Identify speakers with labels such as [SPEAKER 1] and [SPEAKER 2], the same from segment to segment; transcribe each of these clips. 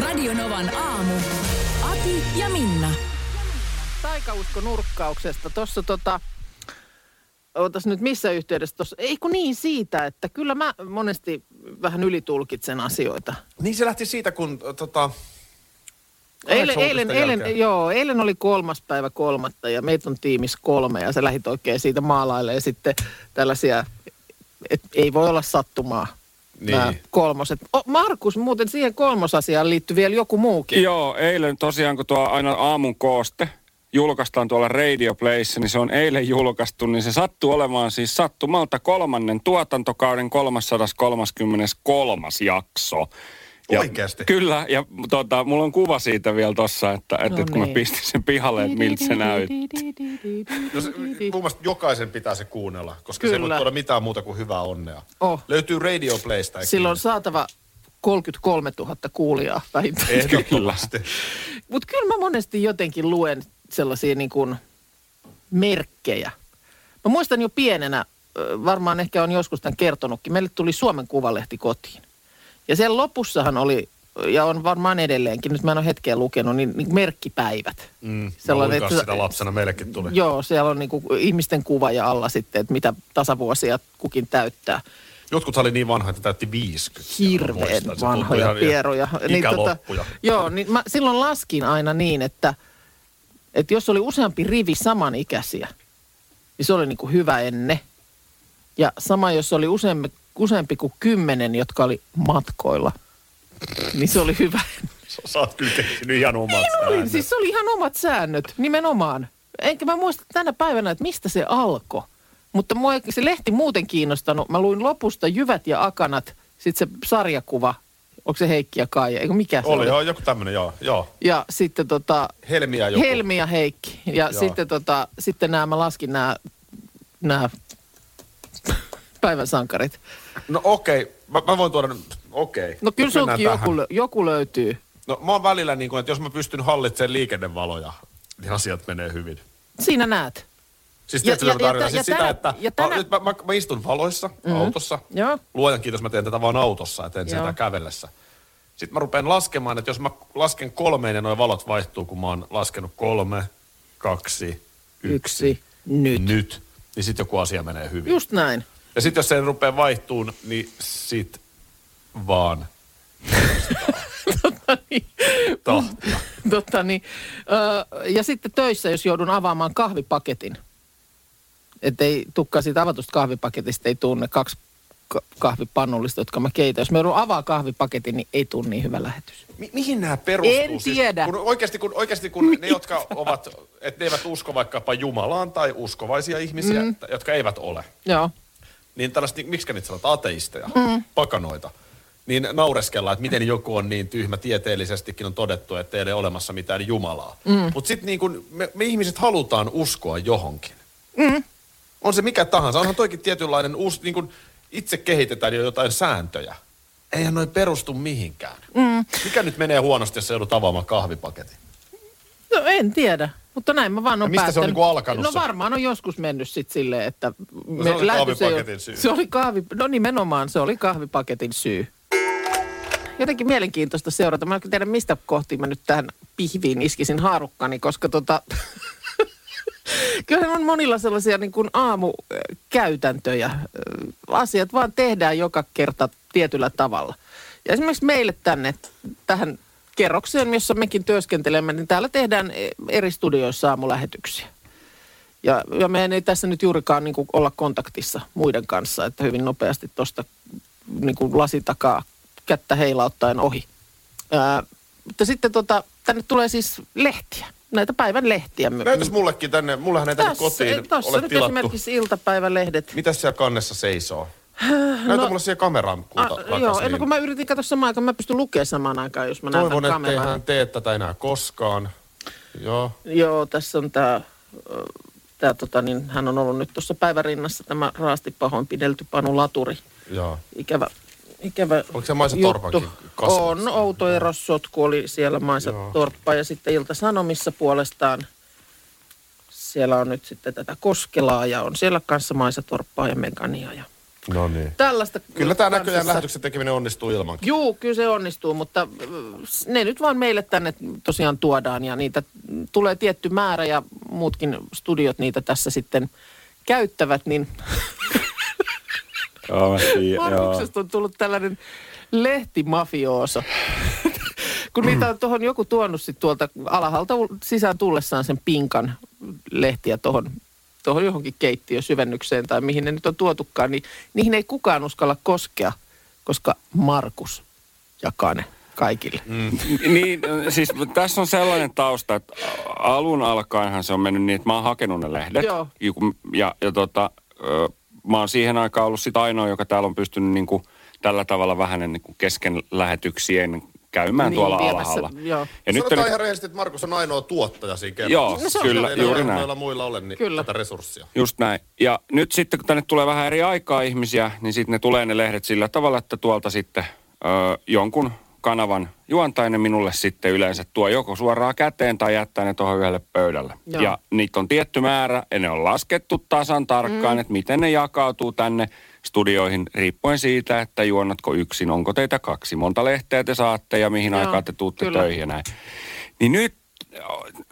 [SPEAKER 1] Radio Novan aamu. Ati ja Minna.
[SPEAKER 2] taikausko nurkkauksesta. Tuossa tota, ootas nyt missä yhteydessä tuossa, ei kun niin siitä, että kyllä mä monesti vähän ylitulkitsen asioita.
[SPEAKER 3] Niin se lähti siitä, kun tota,
[SPEAKER 2] Eilen, eilen, eilen, joo, eilen oli kolmas päivä kolmatta ja meitä on tiimis kolme ja sä lähit oikein siitä maalailemaan sitten tällaisia, että ei voi olla sattumaa.
[SPEAKER 3] Niin.
[SPEAKER 2] Nämä kolmoset. O, Markus, muuten siihen kolmosasiaan liittyy vielä joku muukin.
[SPEAKER 4] Joo, eilen tosiaan kun tuo aina aamun kooste julkaistaan tuolla Radio Playssa, niin se on eilen julkaistu, niin se sattuu olemaan siis sattumalta kolmannen tuotantokauden 333. jakso.
[SPEAKER 3] Oikeasti?
[SPEAKER 4] Kyllä, ja tota, mulla on kuva siitä vielä tossa, että, että
[SPEAKER 2] No
[SPEAKER 4] no kun mä
[SPEAKER 2] niin.
[SPEAKER 4] pistin sen pihalle, että miltä se näyttää.
[SPEAKER 3] No se, mun mielestä jokaisen pitää se kuunnella, koska se ei voi
[SPEAKER 2] Kyllä.
[SPEAKER 3] tuoda mitään muuta kuin hyvää onnea.
[SPEAKER 2] Oh.
[SPEAKER 3] Löytyy Radio Playsta.
[SPEAKER 2] Silloin on
[SPEAKER 3] niin?
[SPEAKER 2] saatava 33 000 kuulijaa vähintään.
[SPEAKER 3] Ehdottomasti.
[SPEAKER 2] Mutta kyllä mä monesti jotenkin luen sellaisia niin kuin merkkejä. Mä muistan jo pienenä, varmaan ehkä on joskus tämän kertonutkin, meille tuli Suomen Kuvalehti kotiin. Ja siellä lopussahan oli, ja on varmaan edelleenkin, nyt mä en ole hetkeä lukenut, niin, niin merkkipäivät.
[SPEAKER 3] Mm,
[SPEAKER 2] Sellainen, että-
[SPEAKER 3] sitä lapsena meillekin tuli.
[SPEAKER 2] Joo, siellä on niin kuin ihmisten kuva ja alla sitten, että mitä tasavuosia kukin täyttää.
[SPEAKER 3] Jotkut oli niin vanha, että täytti 50.
[SPEAKER 2] hirveän vanhoja pieroja.
[SPEAKER 3] Ikäloppuja.
[SPEAKER 2] joo, niin mä silloin laskin aina niin, että, että jos oli useampi rivi samanikäisiä, niin se oli niin kuin hyvä enne. Ja sama, jos oli useampi, useampi kuin kymmenen, jotka oli matkoilla, niin se oli hyvä.
[SPEAKER 3] Sä oot kyllä keksinyt ihan omat
[SPEAKER 2] Oli,
[SPEAKER 3] säännöt.
[SPEAKER 2] siis se oli ihan omat säännöt, nimenomaan. Enkä mä muista tänä päivänä, että mistä se alkoi. Mutta mua ei se lehti muuten kiinnostanut. Mä luin lopusta Jyvät ja Akanat, sitten se sarjakuva, onko se Heikki ja Kaija, eikö mikä se
[SPEAKER 3] Oli,
[SPEAKER 2] oli?
[SPEAKER 3] joo, joku tämmönen, joo, joo.
[SPEAKER 2] Ja sitten tota,
[SPEAKER 3] Helmi ja joku.
[SPEAKER 2] Helmi ja Heikki. Ja
[SPEAKER 3] Joo.
[SPEAKER 2] sitten, tota, sitten nämä, mä laskin nämä, nämä päivän sankarit.
[SPEAKER 3] No okei, okay. mä, mä voin tuoda, okei.
[SPEAKER 2] No kyllä
[SPEAKER 3] tähän.
[SPEAKER 2] joku, joku löytyy.
[SPEAKER 3] No mä oon välillä niin kuin, että jos mä pystyn hallitsemaan liikennevaloja, niin asiat menee hyvin.
[SPEAKER 2] Siinä näet.
[SPEAKER 3] Siis
[SPEAKER 2] Ja-
[SPEAKER 3] tiedätkö,
[SPEAKER 2] ja-
[SPEAKER 3] mä tarkoitan?
[SPEAKER 2] ja
[SPEAKER 3] Siis
[SPEAKER 2] tä-
[SPEAKER 3] sitä,
[SPEAKER 2] ja
[SPEAKER 3] että
[SPEAKER 2] ja
[SPEAKER 3] mä,
[SPEAKER 2] tänä-
[SPEAKER 3] nyt mä, mä, mä, istun valoissa mm. autossa.
[SPEAKER 2] Joo.
[SPEAKER 3] Luojan kiitos, mä teen tätä vaan autossa, ja teen
[SPEAKER 2] Joo.
[SPEAKER 3] sitä kävellessä. Sitten mä rupean laskemaan, että jos mä lasken kolmeen ja nuo valot vaihtuu, kun mä oon laskenut kolme, kaksi, yksi,
[SPEAKER 2] Yksi. Nyt.
[SPEAKER 3] nyt, niin sitten joku asia menee hyvin.
[SPEAKER 2] Just näin.
[SPEAKER 3] Ja sitten jos se rupeaa vaihtuun, niin sit vaan.
[SPEAKER 2] Totta niin. Öö, ja sitten töissä, jos joudun avaamaan kahvipaketin, että ei tukkaa siitä avatusta kahvipaketista, ei tunne kaksi ka- kahvipannullista, jotka mä keitän. Jos mä joudun avaa kahvipaketin, niin ei tunne niin hyvä lähetys.
[SPEAKER 3] Mi- mihin nämä perustuu?
[SPEAKER 2] En tiedä.
[SPEAKER 3] Siis, kun oikeasti, kun, oikeasti kun ne, jotka ovat, että ne eivät usko vaikkapa Jumalaan tai uskovaisia ihmisiä, mm. jotka eivät ole,
[SPEAKER 2] Joo.
[SPEAKER 3] Niin tällaiset, miksi niitä sanotaan, ateisteja, mm. pakanoita, niin naureskellaan, että miten joku on niin tyhmä. Tieteellisestikin on todettu, että ei ole olemassa mitään Jumalaa. Mm. Mutta sitten niin kun me, me ihmiset halutaan uskoa johonkin. Mm. On se mikä tahansa. Onhan toikin tietynlainen, us, niin kun itse kehitetään jo jotain sääntöjä. Eihän noi perustu mihinkään. Mm. Mikä nyt menee huonosti, jos sä joudut avaamaan kahvipaketin?
[SPEAKER 2] No en tiedä, mutta näin mä vaan on
[SPEAKER 3] mistä se on
[SPEAKER 2] päättänyt.
[SPEAKER 3] niinku alkanut
[SPEAKER 2] No
[SPEAKER 3] se?
[SPEAKER 2] varmaan on joskus mennyt sitten silleen, että...
[SPEAKER 3] No se oli
[SPEAKER 2] ei
[SPEAKER 3] kahvipaketin
[SPEAKER 2] ole-
[SPEAKER 3] syy.
[SPEAKER 2] Se oli kahvi, no nimenomaan se oli kahvipaketin syy. Jotenkin mielenkiintoista seurata. Mä en tiedä, mistä kohti mä nyt tähän pihviin iskisin haarukkani, koska tota... Kyllähän on monilla sellaisia niin kuin aamukäytäntöjä. Asiat vaan tehdään joka kerta tietyllä tavalla. Ja esimerkiksi meille tänne, tähän kerrokseen, missä mekin työskentelemme, niin täällä tehdään eri studioissa aamulähetyksiä. Ja, ja meidän ei tässä nyt juurikaan niin kuin olla kontaktissa muiden kanssa, että hyvin nopeasti tuosta niin kuin lasin takaa kättä heilauttaen ohi. Ää, mutta sitten tota, tänne tulee siis lehtiä, näitä päivän lehtiä.
[SPEAKER 3] Näytäs mullekin tänne, mullehan ei tänne kotiin
[SPEAKER 2] Tuossa nyt
[SPEAKER 3] tilattu.
[SPEAKER 2] esimerkiksi iltapäivälehdet.
[SPEAKER 3] Mitäs siellä kannessa seisoo? Näytä mulle siihen kameraan,
[SPEAKER 2] Ah,
[SPEAKER 3] rakas,
[SPEAKER 2] joo,
[SPEAKER 3] niin
[SPEAKER 2] kuin mä yritin katsoa samaan aikaan, mä pystyn lukemaan samaan aikaan, jos mä
[SPEAKER 3] Toivon,
[SPEAKER 2] näytän
[SPEAKER 3] ettei
[SPEAKER 2] kameraan.
[SPEAKER 3] hän tee tätä enää koskaan. Joo.
[SPEAKER 2] Joo, tässä on tämä, tää, tota, niin, hän on ollut nyt tuossa päivärinnassa tämä raasti pahoinpidelty Panu Laturi.
[SPEAKER 3] Joo.
[SPEAKER 2] Ikävä, ikävä
[SPEAKER 3] Onko se Maisa
[SPEAKER 2] juttu.
[SPEAKER 3] Torpankin kasvatti?
[SPEAKER 2] On, outo erossotku oli siellä Maisa
[SPEAKER 3] Joo.
[SPEAKER 2] Torppa ja sitten Ilta-Sanomissa puolestaan siellä on nyt sitten tätä Koskelaa ja on siellä kanssa Maisa Torppaa ja Megania ja
[SPEAKER 3] No niin.
[SPEAKER 2] tällaista.
[SPEAKER 3] Kyllä tämä näköjään lähetyksen tekeminen onnistuu ilmankin.
[SPEAKER 2] Juu, kyllä se onnistuu, mutta äh, ne nyt vaan meille tänne tosiaan tuodaan ja niitä tulee tietty määrä ja muutkin studiot niitä tässä sitten käyttävät, niin
[SPEAKER 4] Joo.
[SPEAKER 2] Markuksesta on tullut tällainen lehtimafioso. Kun niitä on tuohon joku tuonut sit tuolta alhaalta sisään tullessaan sen pinkan lehtiä tuohon tuohon johonkin keittiösyvennykseen tai mihin ne nyt on tuotukaan, niin niihin ei kukaan uskalla koskea, koska Markus jakaa ne kaikille. Mm.
[SPEAKER 4] Niin, siis tässä on sellainen tausta, että alun alkaenhan se on mennyt niin, että mä oon hakenut ne lehdet.
[SPEAKER 2] Joo.
[SPEAKER 4] Ja, ja, ja tota, mä oon siihen aikaan ollut sit ainoa, joka täällä on pystynyt niin kuin, tällä tavalla vähän niin kuin kesken lähetyksien käymään
[SPEAKER 2] Niin,
[SPEAKER 4] tuolla
[SPEAKER 2] viemässä,
[SPEAKER 4] alhaalla.
[SPEAKER 2] joo.
[SPEAKER 4] Ja nyt
[SPEAKER 3] Sanotaan
[SPEAKER 4] on,
[SPEAKER 3] ihan rehellisesti, että Markus on ainoa tuottaja siinä kerrassa.
[SPEAKER 4] Joo,
[SPEAKER 2] No se
[SPEAKER 4] kyllä,
[SPEAKER 2] kyllä.
[SPEAKER 4] juuri
[SPEAKER 3] Ei
[SPEAKER 4] näin.
[SPEAKER 3] noilla muilla ole niin
[SPEAKER 2] Kyllä.
[SPEAKER 3] tätä resurssia.
[SPEAKER 4] Just näin. Ja nyt sitten, kun tänne tulee vähän eri aikaa ihmisiä, niin sitten ne tulee ne lehdet sillä tavalla, että tuolta sitten ö, jonkun kanavan juontainen minulle sitten yleensä tuo joko suoraan käteen tai jättää ne tuohon yhdelle pöydälle.
[SPEAKER 2] Joo.
[SPEAKER 4] Ja niitä on tietty määrä ja ne on laskettu tasan tarkkaan, mm. että miten ne jakautuu tänne studioihin riippuen siitä, että juonnatko yksin, onko teitä kaksi, monta lehteä te saatte ja mihin
[SPEAKER 2] Joo,
[SPEAKER 4] aikaan te tuutte
[SPEAKER 2] kyllä.
[SPEAKER 4] töihin ja näin. Niin nyt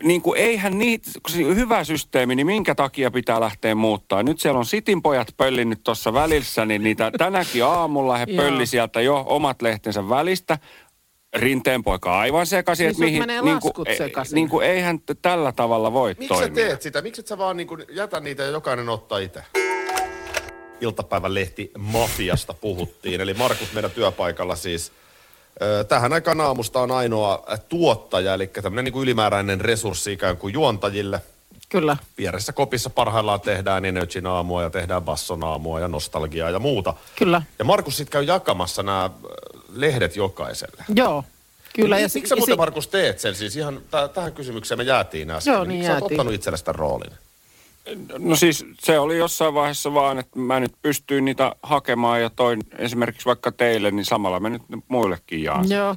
[SPEAKER 4] niin kuin eihän niitä, kun hyvä systeemi, niin minkä takia pitää lähteä muuttaa? Nyt siellä on Sitin pojat pöllinyt tuossa välissä, niin niitä tänäkin aamulla he pölli sieltä jo omat lehtensä välistä. Rinteen poika aivan sekaisin,
[SPEAKER 2] Niin
[SPEAKER 4] että mihin,
[SPEAKER 2] menee
[SPEAKER 4] niin kuin,
[SPEAKER 2] laskut sekaisin.
[SPEAKER 4] niin kuin eihän tällä tavalla voi
[SPEAKER 3] Miksi sä
[SPEAKER 4] toimia.
[SPEAKER 3] teet sitä? Miksi et sä vaan niin kuin jätä niitä ja jokainen ottaa itse? Iltapäivän lehti Mafiasta puhuttiin. Eli Markus meidän työpaikalla siis tähän aikaan aamusta on ainoa tuottaja, eli tämmöinen niin kuin ylimääräinen resurssi ikään kuin juontajille.
[SPEAKER 2] Kyllä.
[SPEAKER 3] Vieressä kopissa parhaillaan tehdään Energyn aamua ja tehdään Basson aamua ja nostalgiaa ja muuta.
[SPEAKER 2] Kyllä.
[SPEAKER 3] Ja Markus sitten käy jakamassa nämä lehdet jokaiselle.
[SPEAKER 2] Joo. Kyllä.
[SPEAKER 3] Niin,
[SPEAKER 2] ja
[SPEAKER 3] miksi
[SPEAKER 2] si-
[SPEAKER 3] sä muuten
[SPEAKER 2] si-
[SPEAKER 3] Markus teet sen? Siis ihan täh- tähän kysymykseen me jäätiin äsken.
[SPEAKER 2] Joo, niin
[SPEAKER 3] Miksi sä oot
[SPEAKER 2] jäätiin.
[SPEAKER 3] ottanut itsellesi roolin?
[SPEAKER 4] No siis se oli jossain vaiheessa vaan, että mä nyt pystyin niitä hakemaan ja toin esimerkiksi vaikka teille, niin samalla mä nyt muillekin jaan.
[SPEAKER 2] Joo,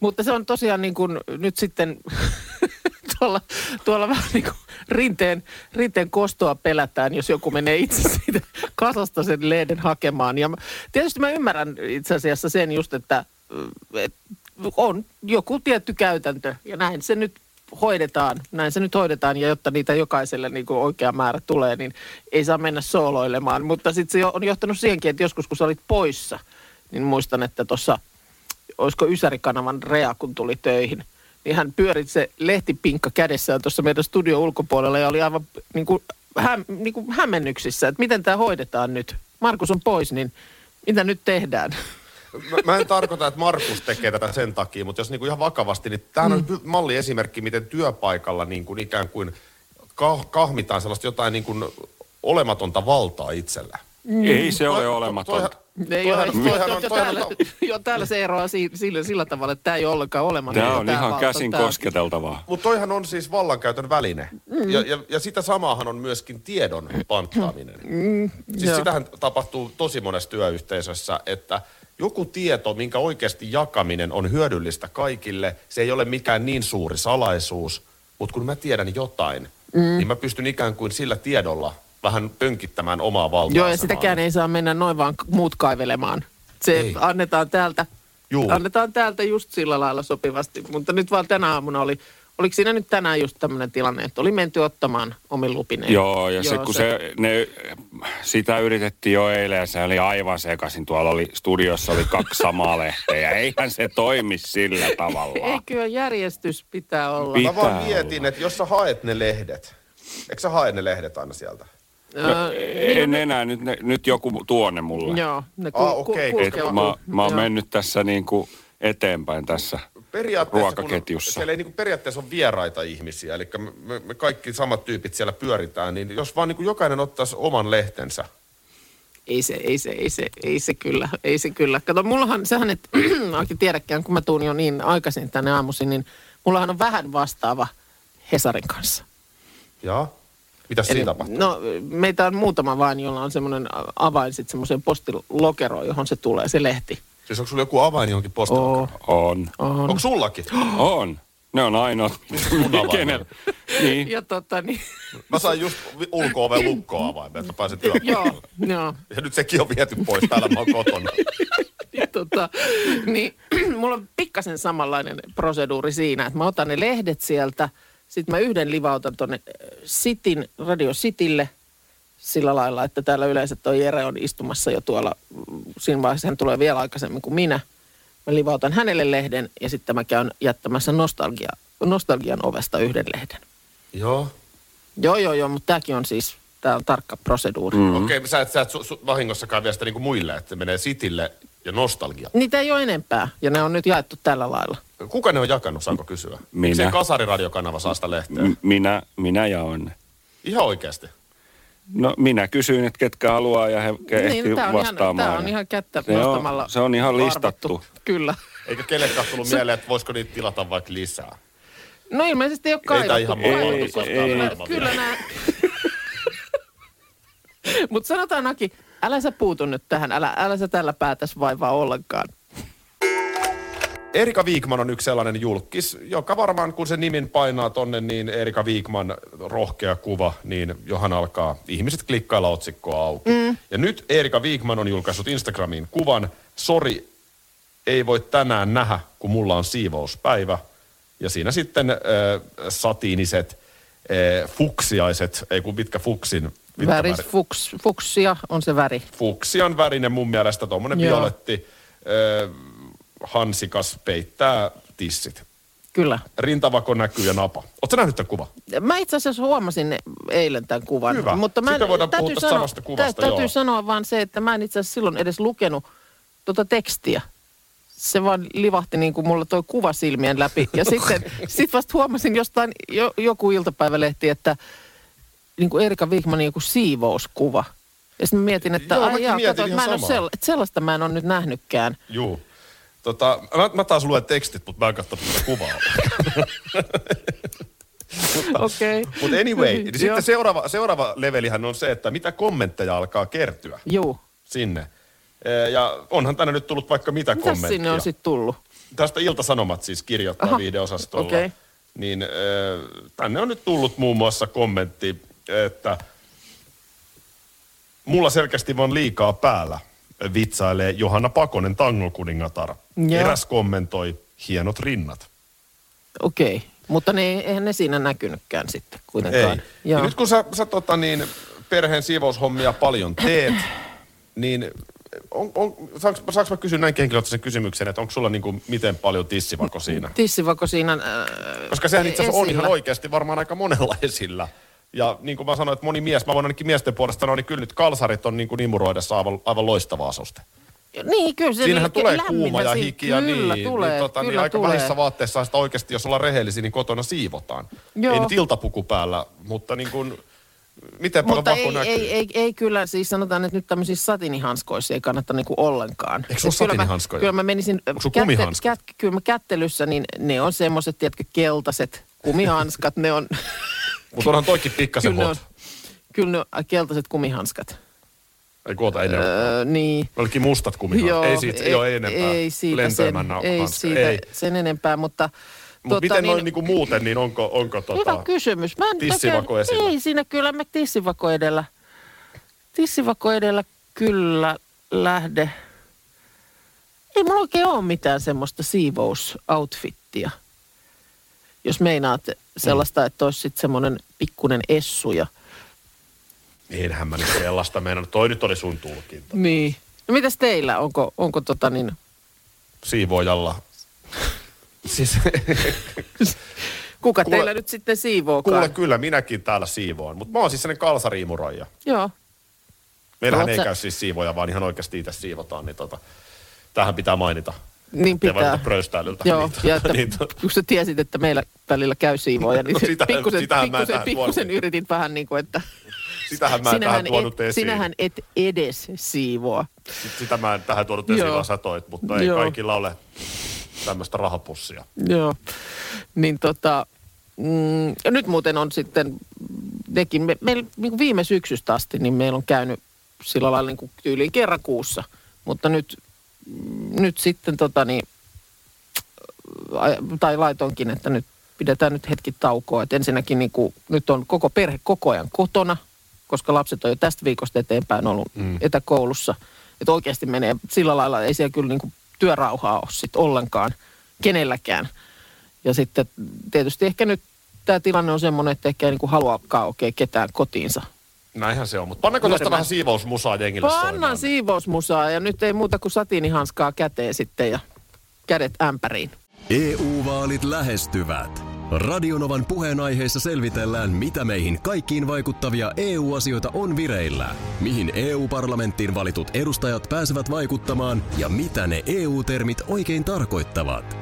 [SPEAKER 2] mutta se on tosiaan niin kuin nyt sitten tuolla, tuolla vähän niin kuin rinteen, rinteen kostoa pelätään, jos joku menee itse siitä kasasta sen lehden hakemaan. Ja tietysti mä ymmärrän itse asiassa sen just, että et on joku tietty käytäntö ja näin se nyt hoidetaan, näin se nyt hoidetaan ja jotta niitä jokaiselle niin kuin oikea määrä tulee, niin ei saa mennä sooloilemaan. Mutta sitten se on johtanut siihenkin, että joskus kun sä olit poissa, niin muistan, että tuossa olisiko Ysärikanavan Rea, kun tuli töihin, niin hän pyörit se lehtipinkka kädessään tuossa meidän studio ulkopuolella ja oli aivan niin kuin, häm, niin kuin hämmennyksissä, että miten tämä hoidetaan nyt. Markus on pois, niin mitä nyt tehdään?
[SPEAKER 3] Mä, mä en tarkoita, että Markus tekee tätä sen takia, mutta jos niinku ihan vakavasti, niin tämähän on mm. malliesimerkki, miten työpaikalla niin kuin ikään kuin kah- kahmitaan sellaista jotain niin kuin olematonta valtaa itsellä.
[SPEAKER 4] Ei se ole
[SPEAKER 3] Toi-
[SPEAKER 4] olematonta.
[SPEAKER 3] toihan-
[SPEAKER 2] Ei
[SPEAKER 3] toihan-
[SPEAKER 2] ole,
[SPEAKER 3] toihan
[SPEAKER 2] jo,
[SPEAKER 3] on-
[SPEAKER 2] jo, täällä,
[SPEAKER 3] on-
[SPEAKER 2] jo, täällä se eroaa si, sillä, sillä tavalla, että tämä ei ole ollenkaan olematon.
[SPEAKER 4] Tämä on
[SPEAKER 2] Tää
[SPEAKER 4] ihan
[SPEAKER 2] valta,
[SPEAKER 4] käsin
[SPEAKER 2] tää-
[SPEAKER 4] kosketeltavaa.
[SPEAKER 3] Mutta toihan on siis vallankäytön väline. Mm. Ja, ja, ja sitä samaahan on myöskin tiedon panttaaminen. Mm. Siis
[SPEAKER 2] joo.
[SPEAKER 3] sitähän tapahtuu tosi monessa työyhteisössä, että joku tieto, minkä oikeasti jakaminen on hyödyllistä kaikille, se ei ole mikään niin suuri salaisuus, mutta kun mä tiedän jotain, mm. niin mä pystyn ikään kuin sillä tiedolla vähän pönkittämään omaa valtaa.
[SPEAKER 2] Joo, ja sitäkään ei saa mennä noin vaan muut kaivelemaan. Se
[SPEAKER 3] Ei.
[SPEAKER 2] annetaan täältä,
[SPEAKER 3] Juu.
[SPEAKER 2] annetaan täältä just sillä lailla sopivasti. Mutta nyt vaan tänä aamuna oli, oliko siinä nyt tänään just tämmöinen tilanne, että oli menty ottamaan omin lupineen.
[SPEAKER 4] Joo, ja se, kun se, ne, sitä yritettiin jo eilen ja se oli aivan sekaisin. Tuolla oli, studiossa oli kaksi samaa lehteä. Eihän se toimi sillä tavalla.
[SPEAKER 2] Eikö järjestys pitää olla?
[SPEAKER 4] Pi-
[SPEAKER 3] Mä vaan
[SPEAKER 4] Pitää
[SPEAKER 3] mietin, että jos sä haet ne lehdet, eikö sä hae ne lehdet aina sieltä?
[SPEAKER 2] Öö,
[SPEAKER 4] En enää, nyt, ne, nyt joku tuo ne mulle.
[SPEAKER 2] Joo, ne ku,
[SPEAKER 3] Ah,
[SPEAKER 2] ku,
[SPEAKER 3] okei.
[SPEAKER 4] Et
[SPEAKER 2] kulkeutuu.
[SPEAKER 4] mä, mä oon mennyt tässä niin kuin eteenpäin tässä.
[SPEAKER 3] Periaatteessa,
[SPEAKER 4] ruokaketjussa.
[SPEAKER 3] Kun siellä ei niin periaatteessa ole vieraita ihmisiä, eli me, me, me kaikki samat tyypit siellä pyöritään, niin jos vaan niin jokainen ottaisi oman lehtensä,
[SPEAKER 2] ei se, ei se, ei se, ei se kyllä, ei se kyllä. Kato, mullahan, sehän et oikein tiedäkään, kun mä tuun jo niin aikaisin tänne aamuisin, niin mullahan on vähän vastaava Hesarin kanssa.
[SPEAKER 3] Joo. Mitä siinä tapahtuu?
[SPEAKER 2] No, meitä on muutama vain, jolla on semmoinen avain sitten semmoiseen postilokeroon, johon se tulee, se lehti.
[SPEAKER 3] Siis onko sulla joku avain johonkin postilokeroon?
[SPEAKER 4] On.
[SPEAKER 2] On.
[SPEAKER 3] Onko sullakin?
[SPEAKER 4] On. Ne on ainoat.
[SPEAKER 3] avaimet?
[SPEAKER 4] Kenellä? Niin.
[SPEAKER 2] Ja tota niin,
[SPEAKER 3] Mä sain just ulko-oven lukkoavaimen, että pääsin työpaikalle.
[SPEAKER 2] joo, joo.
[SPEAKER 3] Ja nyt sekin on viety pois, täällä mä oon kotona.
[SPEAKER 2] Ja tota, niin, mulla on pikkasen samanlainen proseduuri siinä, että mä otan ne lehdet sieltä, sitten mä yhden livautan tuonne Sitin, Radio Citylle sillä lailla, että täällä yleensä toi Jere on istumassa jo tuolla, siinä vaiheessa hän tulee vielä aikaisemmin kuin minä. Mä livautan hänelle lehden ja sitten mä käyn jättämässä nostalgia, nostalgian ovesta yhden lehden.
[SPEAKER 3] Joo.
[SPEAKER 2] Joo, joo, joo, mutta tämäkin on siis, tämä on tarkka proseduuri. Mm.
[SPEAKER 3] Mm. Okei, okay, sä et, sä et su, su, vahingossakaan vie sitä niin kuin muille, että menee Sitille ja nostalgia.
[SPEAKER 2] Niitä ei ole enempää ja ne on nyt jaettu tällä lailla.
[SPEAKER 3] Kuka ne on jakanut, saanko kysyä?
[SPEAKER 4] Minä.
[SPEAKER 3] Se kasariradiokanava saa sitä lehteä.
[SPEAKER 4] M- minä, minä ja on.
[SPEAKER 3] Ihan oikeasti.
[SPEAKER 4] No minä kysyin, että ketkä haluaa ja he
[SPEAKER 2] Niin, tämä on, ihan,
[SPEAKER 4] vastaamaan.
[SPEAKER 2] tää on ihan kättä
[SPEAKER 4] Se on- se on ihan listattu.
[SPEAKER 2] Kyllä.
[SPEAKER 3] Eikä kellekään tullut mieleen, että voisiko niitä tilata vaikka lisää.
[SPEAKER 2] No ilmeisesti ei ole
[SPEAKER 3] Ei
[SPEAKER 2] kaivattu.
[SPEAKER 3] ihan
[SPEAKER 2] kaivattu,
[SPEAKER 4] mahdoton
[SPEAKER 2] koska
[SPEAKER 4] koskaan
[SPEAKER 2] kyllä, nämä... Mutta sanotaan Aki, älä sä puutu nyt tähän, älä, älä sä tällä päätäs vaivaa ollenkaan.
[SPEAKER 3] Erika Viikman on yksi sellainen julkis, joka varmaan kun se nimin painaa tonne, niin Erika Viikman rohkea kuva, niin johan alkaa ihmiset klikkailla otsikkoa auki. Mm. Ja nyt Erika Viikman on julkaissut Instagramiin kuvan, sori, ei voi tänään nähdä, kun mulla on siivouspäivä. Ja siinä sitten äh, satiiniset, äh, fuksiaiset, ei kun mitkä fuksin,
[SPEAKER 2] Väris,
[SPEAKER 3] väri-
[SPEAKER 2] fuks, fuksia on se väri.
[SPEAKER 3] fuksian värinen mun mielestä, tuommoinen violetti, äh, hansikas peittää tissit.
[SPEAKER 2] Kyllä.
[SPEAKER 3] Rintavako näkyy ja napa. Oletko nähnyt tämän kuvan?
[SPEAKER 2] Mä itse asiassa huomasin eilen tämän kuvan.
[SPEAKER 3] Hyvä.
[SPEAKER 2] Mutta mä
[SPEAKER 3] Sitten voidaan
[SPEAKER 2] täytyy
[SPEAKER 3] puhua tästä samasta kuvasta,
[SPEAKER 2] tä- Täytyy
[SPEAKER 3] joo.
[SPEAKER 2] sanoa vaan se, että mä en itse asiassa silloin edes lukenut tuota tekstiä. Se vaan livahti niin kuin mulla toi kuva silmien läpi. Ja sitten sit vasta huomasin jostain jo, joku iltapäivälehti, että niin kuin Erika Wigmanin joku siivouskuva. Ja sitten mietin, että
[SPEAKER 3] Joo,
[SPEAKER 2] ai jaa,
[SPEAKER 3] mietin
[SPEAKER 2] kato, että mä en sella, että sellaista mä en ole nyt nähnytkään.
[SPEAKER 3] Juu. Tota, mä, mä taas luen tekstit, mutta mä en katsonut sitä kuvaa.
[SPEAKER 2] Okei.
[SPEAKER 3] Mutta anyway, niin sitten seuraava, seuraava levelihän on se, että mitä kommentteja alkaa kertyä
[SPEAKER 2] Juu.
[SPEAKER 3] sinne. Ja onhan tänne nyt tullut vaikka mitä
[SPEAKER 2] Mitäs
[SPEAKER 3] kommenttia.
[SPEAKER 2] sinne on sitten tullut?
[SPEAKER 3] Tästä Ilta-Sanomat siis kirjoittaa
[SPEAKER 2] Aha,
[SPEAKER 3] viihdeosastolla.
[SPEAKER 2] okei.
[SPEAKER 3] Niin tänne on nyt tullut muun muassa kommentti, että mulla selkeästi vaan liikaa päällä, vitsailee Johanna Pakonen tangokuningatar.
[SPEAKER 2] Joo.
[SPEAKER 3] Eräs kommentoi, hienot rinnat.
[SPEAKER 2] Okei. Mutta ne, eihän ne siinä näkynytkään sitten kuitenkaan.
[SPEAKER 3] Ei.
[SPEAKER 2] Joo.
[SPEAKER 3] Ja nyt kun sä, sä tota niin, perheen siivoushommia paljon teet, niin on, on, saanko, saanko mä kysyä näin henkilökohtaisen kysymyksen, että onko sulla niinku miten paljon tissivako siinä?
[SPEAKER 2] Tissivako siinä... Äh,
[SPEAKER 3] Koska sehän itse asiassa on ihan oikeasti varmaan aika monella esillä. Ja niin kuin mä sanoin, että moni mies, mä voin ainakin miesten puolesta sanoa, niin kyllä nyt kalsarit on niin kuin imuroidessa aivan, aivan loistava asuste.
[SPEAKER 2] Niin, kyllä se
[SPEAKER 3] Siinähän
[SPEAKER 2] niin,
[SPEAKER 3] tulee kuuma ja hiki ja
[SPEAKER 2] kyllä,
[SPEAKER 3] niin.
[SPEAKER 2] Tulee,
[SPEAKER 3] niin, tota,
[SPEAKER 2] kyllä
[SPEAKER 3] niin aika
[SPEAKER 2] tulee.
[SPEAKER 3] vähissä vaatteissa sitä oikeasti, jos ollaan rehellisiä, niin kotona siivotaan.
[SPEAKER 2] Joo.
[SPEAKER 3] Ei nyt iltapuku päällä, mutta niin kuin, miten paljon
[SPEAKER 2] Mutta ei,
[SPEAKER 3] näkyy?
[SPEAKER 2] ei, ei, ei, kyllä, siis sanotaan, että nyt tämmöisissä satinihanskoissa ei kannata niinku ollenkaan.
[SPEAKER 3] Eikö sulla
[SPEAKER 2] Et kyllä mä-
[SPEAKER 3] satinihanskoja?
[SPEAKER 2] Kyllä mä menisin...
[SPEAKER 3] Onko sulla kumihanskat?
[SPEAKER 2] kyllä mä kättelyssä, niin ne on semmoiset, tiedätkö, keltaiset kumihanskat. ne on,
[SPEAKER 3] Mutta onhan toikin pikkasen
[SPEAKER 2] kyllä ne on, kyllä ne on keltaiset kumihanskat.
[SPEAKER 3] Ei kuota enää.
[SPEAKER 2] Öö, niin.
[SPEAKER 3] Olikin mustat kumihanskat. ei siitä, ei, ei enempää.
[SPEAKER 2] Ei siitä, sen, ei siitä
[SPEAKER 3] Ei.
[SPEAKER 2] sen enempää, mutta...
[SPEAKER 3] Mutta miten noin niinku muuten, niin onko, onko tota...
[SPEAKER 2] Hyvä kysymys. Mä en
[SPEAKER 3] tissivako
[SPEAKER 2] oikein-
[SPEAKER 3] esillä?
[SPEAKER 2] Ei siinä kyllä mä tissivako edellä. Tissivako edellä kyllä lähde. Ei mulla oikein ole mitään semmoista siivousoutfittia. Jos meinaat sellaista, että olisi sitten semmoinen pikkunen essu ja...
[SPEAKER 3] Enhän mä nyt sellaista meinannut. Toi nyt oli sun tulkinta.
[SPEAKER 2] Niin. No mitäs teillä? Onko, onko tota niin...
[SPEAKER 3] Siivoojalla. Siis,
[SPEAKER 2] Kuka
[SPEAKER 3] Kuule-
[SPEAKER 2] teillä nyt sitten siivookaan?
[SPEAKER 3] kuule kyllä, minäkin täällä siivoan. Mutta mä oon siis sellainen kalsariimuroija.
[SPEAKER 2] Joo.
[SPEAKER 3] Meillähän
[SPEAKER 2] Oot
[SPEAKER 3] ei
[SPEAKER 2] sä-
[SPEAKER 3] käy siis siivoja, vaan ihan oikeasti itse siivotaan. Niin tota, tähän pitää mainita.
[SPEAKER 2] Niin pitää.
[SPEAKER 3] pröystäilyltä.
[SPEAKER 2] Joo,
[SPEAKER 3] Niin,
[SPEAKER 2] ja että,
[SPEAKER 3] niin,
[SPEAKER 2] kun sä tiesit, että meillä välillä käy siivooja, niin
[SPEAKER 3] No sitähän-
[SPEAKER 2] pikkusen,
[SPEAKER 3] sitähän
[SPEAKER 2] pikkusen, pikkusen yritin vähän niin kuin, että
[SPEAKER 3] Sitähän mä en tähän tuonut
[SPEAKER 2] et,
[SPEAKER 3] esiin.
[SPEAKER 2] Sinähän et edes siivoa.
[SPEAKER 3] Sit- Sitä mä en tähän tuonut esiin, vaan satoit, mutta ei
[SPEAKER 2] Joo.
[SPEAKER 3] kaikilla ole tämmöistä rahapussia.
[SPEAKER 2] Joo. Niin tota, mm, ja nyt muuten on sitten nekin, me, meillä niin viime syksystä asti, niin meillä on käynyt sillä lailla niin kuin tyyliin kerran kuussa. Mutta nyt, nyt sitten tota niin, tai laitoinkin, että nyt pidetään nyt hetki taukoa. Että ensinnäkin niin kuin, nyt on koko perhe koko ajan kotona, koska lapset on jo tästä viikosta eteenpäin ollut mm. etäkoulussa. Että oikeasti menee sillä lailla, ei siellä kyllä niin kuin työrauhaa ole sit ollenkaan kenelläkään. Ja sitten tietysti ehkä nyt tämä tilanne on semmoinen, että ehkä ei niin kuin haluakaan oikein ketään kotiinsa.
[SPEAKER 3] Näinhän se on, mutta tuosta
[SPEAKER 2] Pyörimään.
[SPEAKER 3] vähän siivousmusaa jengille
[SPEAKER 2] Pannan
[SPEAKER 3] soimaan?
[SPEAKER 2] siivousmusaa ja nyt ei muuta kuin satiinihanskaa käteen sitten ja kädet ämpäriin.
[SPEAKER 5] EU-vaalit lähestyvät. Radionovan puheenaiheessa selvitellään, mitä meihin kaikkiin vaikuttavia EU-asioita on vireillä, mihin EU-parlamenttiin valitut edustajat pääsevät vaikuttamaan ja mitä ne EU-termit oikein tarkoittavat.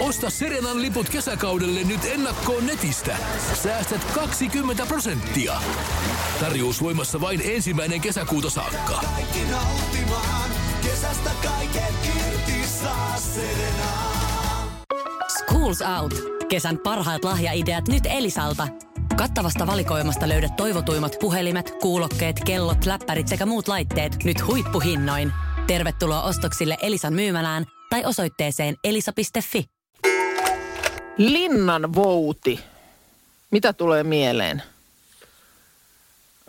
[SPEAKER 6] Osta Serenan liput kesäkaudelle nyt ennakkoon netistä. Säästät 20 prosenttia. Tarjous voimassa vain ensimmäinen kesäkuuta saakka.
[SPEAKER 7] Kaikki nauttimaan, kesästä kaiken irti saa Serena.
[SPEAKER 8] Schools Out. Kesän parhaat lahjaideat nyt Elisalta. Kattavasta valikoimasta löydät toivotuimmat puhelimet, kuulokkeet, kellot, läppärit sekä muut laitteet nyt huippuhinnoin. Tervetuloa ostoksille Elisan myymälään tai osoitteeseen elisa.fi.
[SPEAKER 2] Linnan vouti. Mitä tulee mieleen?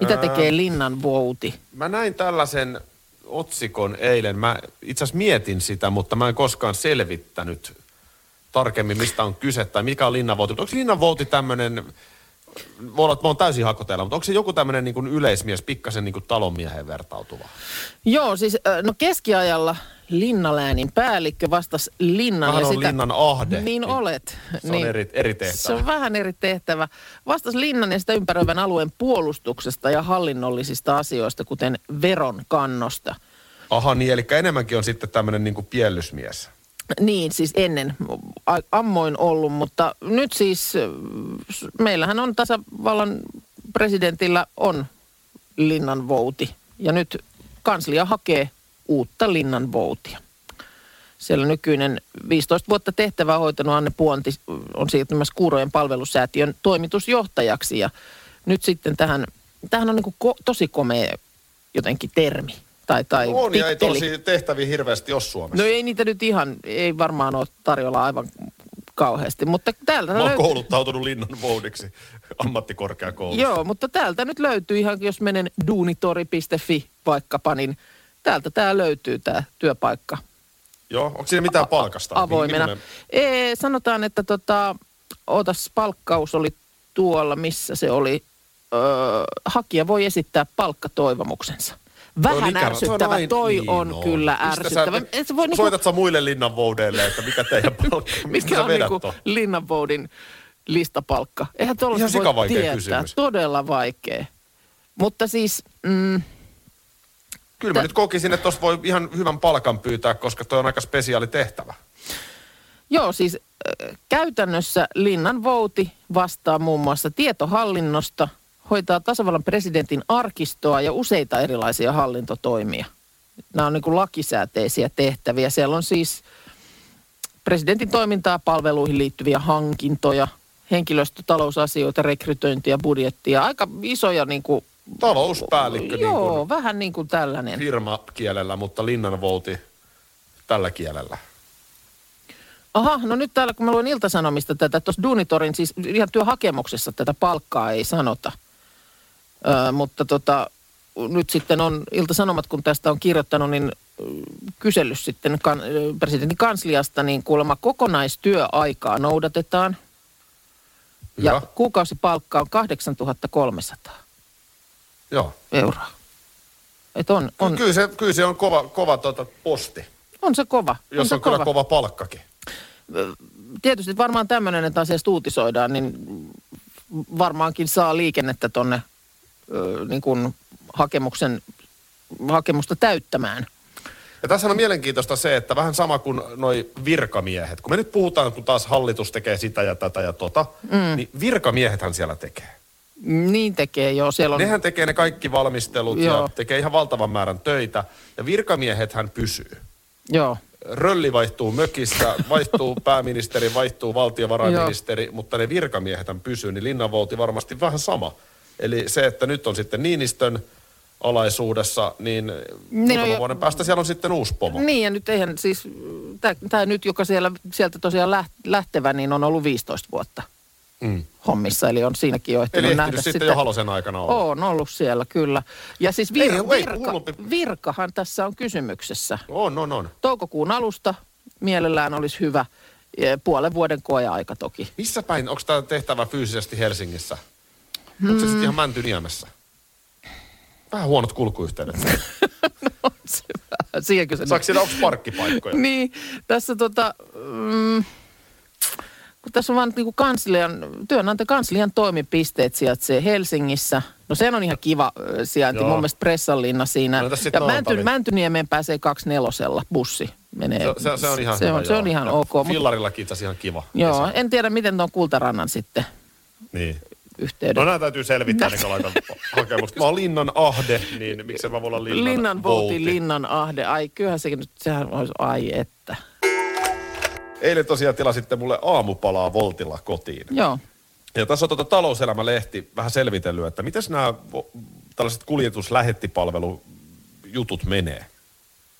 [SPEAKER 2] Mitä tekee linnan vouti?
[SPEAKER 3] Mä näin tällaisen otsikon eilen. Mä itse asiassa mietin sitä, mutta mä en koskaan selvittänyt tarkemmin, mistä on kyse tai mikä on linnanvouti. Onko linnanvouti tämmöinen, voi olla, että mä oon täysin hakoteella, mutta onko se joku tämmöinen niin yleismies, pikkasen niin kuin talonmiehen vertautuva?
[SPEAKER 2] Joo, siis no keskiajalla linnaläänin päällikkö vastasi linnan
[SPEAKER 3] Mähän
[SPEAKER 2] ja
[SPEAKER 3] on
[SPEAKER 2] sitä...
[SPEAKER 3] linnan ahde.
[SPEAKER 2] Niin olet.
[SPEAKER 3] Se on
[SPEAKER 2] niin.
[SPEAKER 3] eri, eri tehtävä.
[SPEAKER 2] Se on vähän eri tehtävä. Vastas linnan ja sitä ympäröivän alueen puolustuksesta ja hallinnollisista asioista, kuten veron kannosta.
[SPEAKER 3] Aha, niin, eli enemmänkin on sitten tämmöinen niin kuin piellysmies.
[SPEAKER 2] Niin, siis ennen ammoin ollut, mutta nyt siis äh, meillähän on tasavallan presidentillä on linnanvouti. Ja nyt kanslia hakee uutta linnanvoutia. Siellä nykyinen 15 vuotta tehtävää hoitanut Anne Puonti on siirtymässä Kuurojen palvelusäätiön toimitusjohtajaksi. Ja nyt sitten tähän, tähän on niin tosi komea jotenkin termi. Tai, tai
[SPEAKER 3] On ja ei
[SPEAKER 2] titteli.
[SPEAKER 3] tosi tehtäviä hirveästi ole Suomessa.
[SPEAKER 2] No ei niitä nyt ihan, ei varmaan ole tarjolla aivan kauheasti, mutta täältä
[SPEAKER 3] Mä oon
[SPEAKER 2] löytyy...
[SPEAKER 3] kouluttautunut linnan voudiksi ammattikorkeakoulussa.
[SPEAKER 2] Joo, mutta täältä nyt löytyy ihan, jos menen duunitori.fi vaikkapa, niin täältä tämä löytyy tämä työpaikka
[SPEAKER 3] Joo, onko siinä mitään palkasta?
[SPEAKER 2] avoimena.
[SPEAKER 3] Millainen-
[SPEAKER 2] Ee, sanotaan, että tota, ootas, palkkaus oli tuolla, missä se oli. Öö, hakija voi esittää palkkatoivomuksensa.
[SPEAKER 3] On
[SPEAKER 2] Vähän
[SPEAKER 3] ikävä.
[SPEAKER 2] ärsyttävä.
[SPEAKER 3] aina-
[SPEAKER 2] Toi
[SPEAKER 3] niin
[SPEAKER 2] on kyllä
[SPEAKER 3] Mistä
[SPEAKER 2] ärsyttävä.
[SPEAKER 3] Sä,
[SPEAKER 2] Et voi niinku-
[SPEAKER 3] Soitat sä muille linnanvoudeille, että mikä teidän palkka, sä
[SPEAKER 2] on niinku linnanvoudin listapalkka? Eihän tuollaista
[SPEAKER 3] Ihan
[SPEAKER 2] voi tietää.
[SPEAKER 3] kysymys.
[SPEAKER 2] Todella vaikea. Mutta siis, mm,
[SPEAKER 3] Kyllä mä nyt kokisin, että tuosta voi ihan hyvän palkan pyytää, koska toi on aika spesiaali tehtävä.
[SPEAKER 2] joo siis äh, käytännössä linnanvouti vastaa muun muassa tietohallinnosta, hoitaa tasavallan presidentin arkistoa ja useita erilaisia hallintotoimia. Nämä on niin kuin lakisääteisiä tehtäviä. Siellä on siis presidentin toimintaa palveluihin liittyviä hankintoja, henkilöstötalousasioita, rekrytointia, budjettia. Aika isoja niin kuin,
[SPEAKER 3] Talouspäällikkö
[SPEAKER 2] Joo,
[SPEAKER 3] niin kuin
[SPEAKER 2] vähän niin kuin tällainen.
[SPEAKER 3] firmakielellä, mutta linnanvouti tällä kielellä.
[SPEAKER 2] Aha, no nyt täällä kun mä luen Iltasanomista tätä, tuossa Duunitorin, siis ihan työhakemuksessa tätä palkkaa ei sanota. Ö, mutta tota, nyt sitten on Iltasanomat, kun tästä on kirjoittanut, niin ö, kysellyt sitten kan, presidentin kansliasta, niin kuulemma kokonaistyöaikaa noudatetaan. Ja
[SPEAKER 3] Hyvä.
[SPEAKER 2] kuukausipalkka on 8300
[SPEAKER 3] Joo.
[SPEAKER 2] euroa. Et on, on,
[SPEAKER 3] Kyllä, se, kyllä se on kova, kova tuota posti,
[SPEAKER 2] on se kova. on
[SPEAKER 3] jos
[SPEAKER 2] se
[SPEAKER 3] on kyllä kova palkkakin.
[SPEAKER 2] tietysti varmaan tämmöinen, että asiasta uutisoidaan, niin varmaankin saa liikennettä tonne ö, niin kuin hakemuksen, hakemusta täyttämään.
[SPEAKER 3] Ja tässä on mielenkiintoista se, että vähän sama kuin noi virkamiehet. Kun me nyt puhutaan, kun taas hallitus tekee sitä ja tätä ja tota, mm. niin virkamiehethän siellä tekee.
[SPEAKER 2] Niin tekee jo. Siellä on,
[SPEAKER 3] Nehän tekee ne kaikki valmistelut
[SPEAKER 2] Joo.
[SPEAKER 3] ja tekee ihan valtavan määrän töitä. Ja virkamiehethän pysyy.
[SPEAKER 2] joo,
[SPEAKER 3] Rölli vaihtuu mökissä, vaihtuu pääministeri, vaihtuu valtiovarainministeri, mutta ne virkamiehethän pysyy, niin linnanvouti varmasti vähän sama. Eli se, että nyt on sitten Niinistön alaisuudessa, niin, niin muutaman
[SPEAKER 2] jo-
[SPEAKER 3] vuoden päästä siellä on sitten uusi pomo.
[SPEAKER 2] Niin ja nyt eihän siis, tämä nyt, joka siellä, sieltä tosiaan läht, lähtevä, niin on ollut 15 vuotta
[SPEAKER 3] Mm.
[SPEAKER 2] hommissa. Eli on siinäkin jo
[SPEAKER 3] Eli
[SPEAKER 2] ehtinyt
[SPEAKER 3] ehtinyt
[SPEAKER 2] nähdä
[SPEAKER 3] sitten
[SPEAKER 2] sitä.
[SPEAKER 3] jo Halosen aikana olla.
[SPEAKER 2] On ollut siellä, kyllä. Ja siis vir,
[SPEAKER 3] Ei, ei,
[SPEAKER 2] virka,
[SPEAKER 3] hullumpi.
[SPEAKER 2] virkahan tässä on kysymyksessä.
[SPEAKER 3] On, on, on.
[SPEAKER 2] Toukokuun alusta mielellään olisi hyvä. Puolen vuoden koeaika toki.
[SPEAKER 3] Missä päin, onko tämä tehtävä fyysisesti Helsingissä? Onko se sitten ihan Mäntyniemessä? Vähän huonot kulkuyhteydet.
[SPEAKER 2] Siihenkö se
[SPEAKER 3] Saako siellä, onko parkkipaikkoja?
[SPEAKER 2] Niin, tässä tota, mm, kun tässä on vaan niin kanslian, työnantajan kanslian toimipisteet sijaitsee Helsingissä. No se on ihan kiva sijainti,
[SPEAKER 3] Joo.
[SPEAKER 2] mun mielestä Pressanlinna siinä.
[SPEAKER 3] No
[SPEAKER 2] ja? Mänty, Mäntyniemeen pääsee kaksi nelosella, bussi menee.
[SPEAKER 3] Se, se, se on ihan
[SPEAKER 2] se
[SPEAKER 3] hyvä,
[SPEAKER 2] on, se on ihan
[SPEAKER 3] Ja
[SPEAKER 2] ok.
[SPEAKER 3] Fillarillakin itse ihan kiva.
[SPEAKER 2] joo,
[SPEAKER 3] kesä.
[SPEAKER 2] en tiedä miten tuon Kultarannan sitten
[SPEAKER 3] Niin.
[SPEAKER 2] Yhteyden.
[SPEAKER 3] No nämä täytyy selvittää, kuin laitan hakemusta. Mä oon Linnan Ahde, niin miksei mä voi olla Linnan,
[SPEAKER 2] Linnan
[SPEAKER 3] Vouti.
[SPEAKER 2] Vouti, Linnan Ahde. Ai kyllähän sekin nyt, sehän olisi, ai että.
[SPEAKER 3] Eilen tosiaan tilasitte mulle aamupalaa Voltilla kotiin.
[SPEAKER 2] Joo.
[SPEAKER 3] Ja tässä on tuota talouselämä-lehti vähän selvitellyt, että miten nämä tällaiset kuljetuslähetipalvelujutut menee.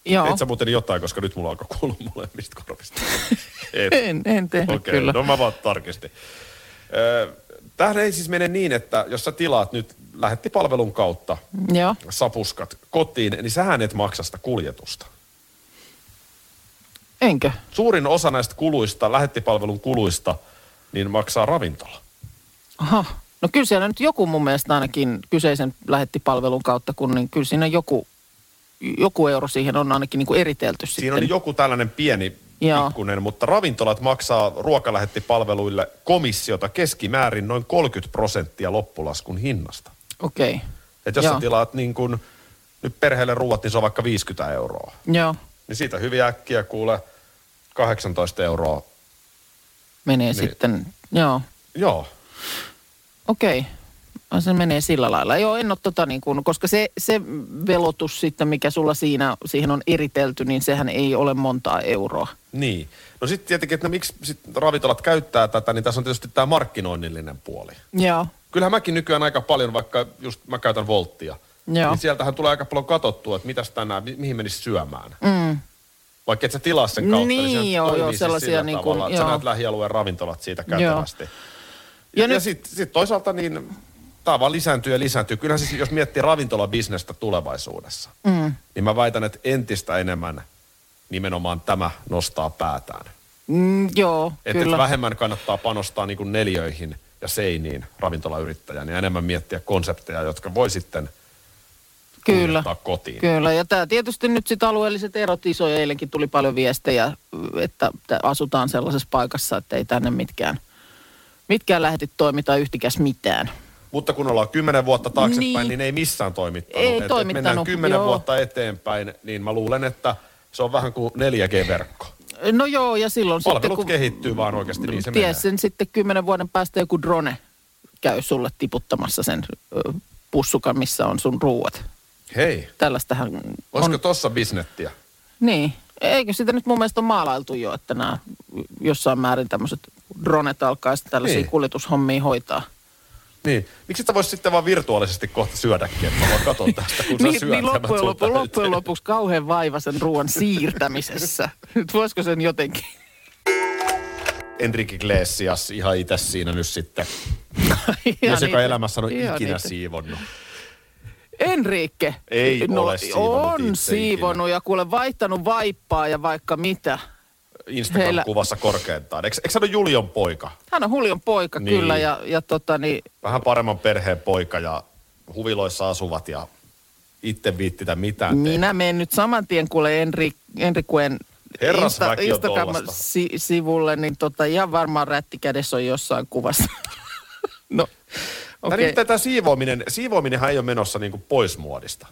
[SPEAKER 2] Joo.
[SPEAKER 3] Et sä muuten jotain, koska nyt mulla alkoi kuulua molemmista korvista. Et.
[SPEAKER 2] En, en tehnyt
[SPEAKER 3] Okei,
[SPEAKER 2] kyllä.
[SPEAKER 3] no mä vaan tarkistin. Tämähän ei siis mene niin, että jos sä tilaat nyt lähettipalvelun kautta
[SPEAKER 2] Joo.
[SPEAKER 3] sapuskat kotiin, niin sähän et maksa sitä kuljetusta.
[SPEAKER 2] Enkö?
[SPEAKER 3] Suurin osa näistä kuluista, lähettipalvelun kuluista, niin maksaa ravintola.
[SPEAKER 2] Aha. No kyllä siellä nyt joku mun mielestä ainakin kyseisen lähettipalvelun kautta, kun niin kyllä siinä joku, joku euro siihen on ainakin niin kuin eritelty
[SPEAKER 3] Siinä
[SPEAKER 2] sitten.
[SPEAKER 3] on joku tällainen pieni
[SPEAKER 2] Joo.
[SPEAKER 3] pikkunen, mutta ravintolat maksaa ruokalähettipalveluille komissiota keskimäärin noin 30 prosenttia loppulaskun hinnasta.
[SPEAKER 2] Okei. Okay.
[SPEAKER 3] Et jos
[SPEAKER 2] Joo.
[SPEAKER 3] sä tilaat niin kun, nyt perheelle ruuat, niin se on vaikka 50 euroa.
[SPEAKER 2] Joo.
[SPEAKER 3] Niin siitä hyvin äkkiä kuule 18 euroa.
[SPEAKER 2] Menee
[SPEAKER 3] Niin.
[SPEAKER 2] sitten, joo.
[SPEAKER 3] Joo.
[SPEAKER 2] Okei. Okay. Se menee sillä lailla. Joo, en ole tota niin kuin, koska se, se velotus sitten, mikä sulla siinä, siihen on eritelty, niin sehän ei ole montaa euroa.
[SPEAKER 3] Niin. No sitten tietenkin, että no miksi sit ravintolat käyttää tätä, niin tässä on tietysti tämä markkinoinnillinen puoli.
[SPEAKER 2] Joo.
[SPEAKER 3] Kyllähän mäkin nykyään aika paljon, vaikka just mä käytän volttia,
[SPEAKER 2] Joo.
[SPEAKER 3] niin sieltähän tulee aika paljon katsottua, että mitäs tänään, mi- mihin menisi syömään.
[SPEAKER 2] Mm.
[SPEAKER 3] Vaikka et sä tilaa sen kautta,
[SPEAKER 2] Niin,
[SPEAKER 3] niin,
[SPEAKER 2] joo, joo,
[SPEAKER 3] siis
[SPEAKER 2] sellaisia niin kuin-
[SPEAKER 3] tavalla, että sä
[SPEAKER 2] joo.
[SPEAKER 3] näet lähialueen ravintolat siitä kätevästi. Ja,
[SPEAKER 2] Ja
[SPEAKER 3] ja,
[SPEAKER 2] nyt-
[SPEAKER 3] ja sitten sit toisaalta niin tämä vaan lisääntyy ja lisääntyy. Kyllähän siis, jos miettii ravintolabisnestä tulevaisuudessa, mm. niin mä väitän, että entistä enemmän nimenomaan tämä nostaa päätään.
[SPEAKER 2] Mm, joo,
[SPEAKER 3] Että
[SPEAKER 2] kyllä.
[SPEAKER 3] et vähemmän kannattaa panostaa niin neljöihin ja seiniin ravintolayrittäjän ja enemmän miettiä konsepteja, jotka voi sitten
[SPEAKER 2] Kyllä.
[SPEAKER 3] kotiin.
[SPEAKER 2] Kyllä, ja tämä tietysti nyt sitten alueelliset erot isoja. Eilenkin tuli paljon viestejä, että että asutaan sellaisessa paikassa, että ei tänne mitkään, mitkään lähetit toimita yhtikäs mitään.
[SPEAKER 3] Mutta kun ollaan kymmenen vuotta taaksepäin,
[SPEAKER 2] Niin.
[SPEAKER 3] niin, ei missään toimittanut.
[SPEAKER 2] Ei
[SPEAKER 3] Et- et mennään
[SPEAKER 2] toimittanut,
[SPEAKER 3] kymmenen
[SPEAKER 2] joo.
[SPEAKER 3] vuotta eteenpäin, niin mä luulen, että se on vähän kuin 4G-verkko.
[SPEAKER 2] No joo, ja silloin
[SPEAKER 3] Palvelut
[SPEAKER 2] sitten kun...
[SPEAKER 3] kehittyy vaan oikeasti, niin se menee.
[SPEAKER 2] sen sitten kymmenen vuoden päästä joku drone käy sulle tiputtamassa sen pussukan, missä on sun ruuat.
[SPEAKER 3] Hei,
[SPEAKER 2] Tällaistähän
[SPEAKER 3] olisiko
[SPEAKER 2] on...
[SPEAKER 3] tossa bisnettiä?
[SPEAKER 2] Niin. Eikö sitä nyt mun mielestä ole maalailtu jo, että nämä jossain määrin tämmöiset dronet alkaa sitten tällaisia
[SPEAKER 3] niin.
[SPEAKER 2] kuljetushommia hoitaa.
[SPEAKER 3] Niin. Miksi sä vois sitten vaan virtuaalisesti kohta syödäkin, että mä voin katsoa tästä, kun sä
[SPEAKER 2] niin,
[SPEAKER 3] syöt.
[SPEAKER 2] niin loppujen, lopu, loppujen lopuksi kauhean vaiva sen ruoan siirtämisessä. Nyt voisiko sen jotenkin?
[SPEAKER 3] Enrique Iglesias ihan itse siinä nyt sitten. Mies, joka elämässä on ikinä
[SPEAKER 2] itse.
[SPEAKER 3] siivonnut.
[SPEAKER 2] Enrique.
[SPEAKER 3] Ei ole siivonnut
[SPEAKER 2] On siivonnut ja kuule vaihtanut vaippaa ja vaikka mitä.
[SPEAKER 3] Instagram-kuvassa korkeintaan. Eikö, eikö hän ole Julion poika?
[SPEAKER 2] Hän on Hulion poika
[SPEAKER 3] Niin.
[SPEAKER 2] niin. kyllä ja, ja tota niin,
[SPEAKER 3] Vähän paremman perheen poika ja huviloissa asuvat ja itse viittitä mitään tehdä.
[SPEAKER 2] minä menen nyt saman tien kuule Enri,
[SPEAKER 3] on tollasta.
[SPEAKER 2] Instagram-sivulle, niin tota, ihan varmaan rätti kädessä on jossain kuvassa. no, okei.
[SPEAKER 3] Okay. Tämä siivoaminen, siivoaminenhan ei ole menossa niinku pois muodista.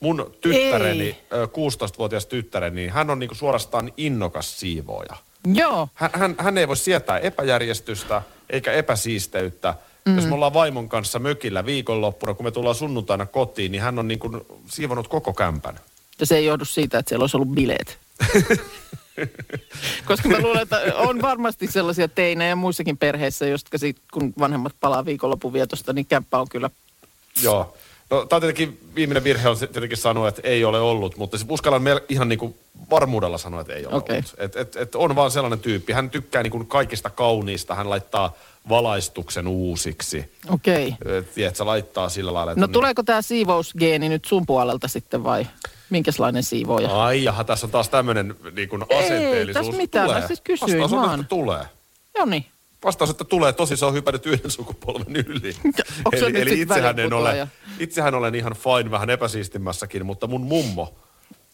[SPEAKER 3] Mun tyttäreni,
[SPEAKER 2] Ei.
[SPEAKER 3] ö, 16-vuotias tyttäreni, niin hän on niinku suorastaan innokas siivooja.
[SPEAKER 2] Joo,
[SPEAKER 3] Hän, hän, hän ei voi sietää epäjärjestystä eikä epäsiisteyttä. Mm. Jos me ollaan vaimon kanssa mökillä viikonloppuna, kun me tullaan sunnuntaina kotiin, niin hän on niinku siivonut koko kämpän.
[SPEAKER 2] ja se ei johdu siitä, että siellä olisi ollut bileet. Koska mä luulen, että on varmasti sellaisia teinejä muissakin perheissä, jotka sit, kun vanhemmat palaa viikonlopun vietosta, niin kämppä on kyllä
[SPEAKER 3] Joo. No, tämä on tietenkin, viimeinen virhe on tietenkin sanoa, että ei ole ollut, mutta siis uskallan mel- ihan niin kuin varmuudella sanoa, että ei ole
[SPEAKER 2] Okei.
[SPEAKER 3] ollut. Et, et, et on vaan sellainen tyyppi. Hän tykkää niin kuin kaikista kauniista, hän laittaa valaistuksen uusiksi.
[SPEAKER 2] Okei.
[SPEAKER 3] Et, Tiedätkö, laittaa sillä lailla. että
[SPEAKER 2] No
[SPEAKER 3] on
[SPEAKER 2] tuleeko tämä siivousgeeni nyt sun puolelta sitten vai minkälainen siivooja?
[SPEAKER 3] Ai jaha, tässä on taas tämmöinen niin kuin
[SPEAKER 2] Ei,
[SPEAKER 3] asenteellisuus.
[SPEAKER 2] tässä mitään,
[SPEAKER 3] tulee.
[SPEAKER 2] mä siis kysyin
[SPEAKER 3] Vastaus on,
[SPEAKER 2] vaan.
[SPEAKER 3] että tulee.
[SPEAKER 2] Joo niin.
[SPEAKER 3] Vastaus, että tulee. Tosi se on hypännyt yhden sukupolven yli. eli eli
[SPEAKER 2] sit
[SPEAKER 3] itsehän, en ole, itsehän olen ihan fine, vähän epäsiistimmässäkin, mutta mun mummo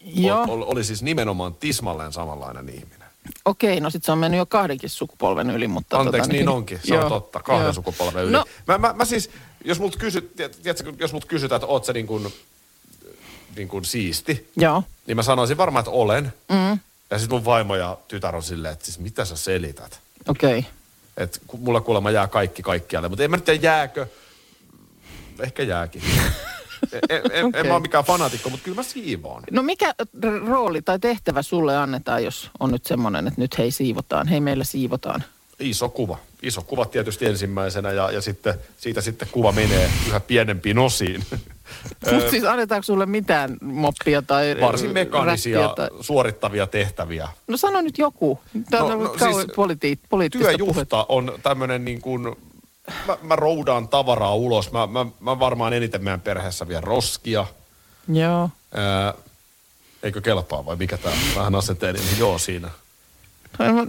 [SPEAKER 2] Joo.
[SPEAKER 3] Ol, ol, oli siis nimenomaan tismalleen samanlainen ihminen.
[SPEAKER 2] Okei, no sit se on mennyt jo kahdenkin sukupolven yli, mutta...
[SPEAKER 3] Anteeksi,
[SPEAKER 2] tota,
[SPEAKER 3] niin onkin. Se on totta. Kahden
[SPEAKER 2] joo.
[SPEAKER 3] sukupolven yli.
[SPEAKER 2] No,
[SPEAKER 3] Mä, mä, mä siis, jos multa kysyt, tiedät- tiedätkö, jos kysytään, että oot sä niin kuin, niin kuin siisti,
[SPEAKER 2] joo.
[SPEAKER 3] niin mä sanoisin varmaan, että olen. Mm. Ja sitten mun vaimo ja tytär on silleen, että siis mitä sä selität?
[SPEAKER 2] Okei. Okay.
[SPEAKER 3] Että ku- mulla kuulemma jää kaikki kaikkialle. Mutta en mä nyt tiedä jääkö. Ehkä jääkin. en, en, en,
[SPEAKER 2] Okei.
[SPEAKER 3] en mä ole mikään fanaatikko, mutta kyllä mä siivoon.
[SPEAKER 2] No mikä rooli tai tehtävä sulle annetaan, jos on nyt semmoinen, että nyt hei siivotaan, hei meillä siivotaan?
[SPEAKER 3] Iso kuva. Iso kuva tietysti ensimmäisenä ja, ja sitten, siitä sitten kuva menee yhä pienempiin osiin.
[SPEAKER 2] Mutta siis annetaanko sulle mitään moppia tai
[SPEAKER 3] Varsin mekaanisia,
[SPEAKER 2] tai...
[SPEAKER 3] suorittavia tehtäviä.
[SPEAKER 2] No sano nyt joku. Tämä on
[SPEAKER 3] No,
[SPEAKER 2] no,
[SPEAKER 3] no,
[SPEAKER 2] no,
[SPEAKER 3] siis
[SPEAKER 2] politi- poliittista puhetta.
[SPEAKER 3] Työjuhta on tämmöinen niin kuin, mä, mä roudaan tavaraa ulos. Mä, mä, mä varmaan eniten meidän perheessä vien roskia.
[SPEAKER 2] Joo.
[SPEAKER 3] Ää, eikö kelpaa vai mikä tämä vähän asenteeni? Niin joo siinä.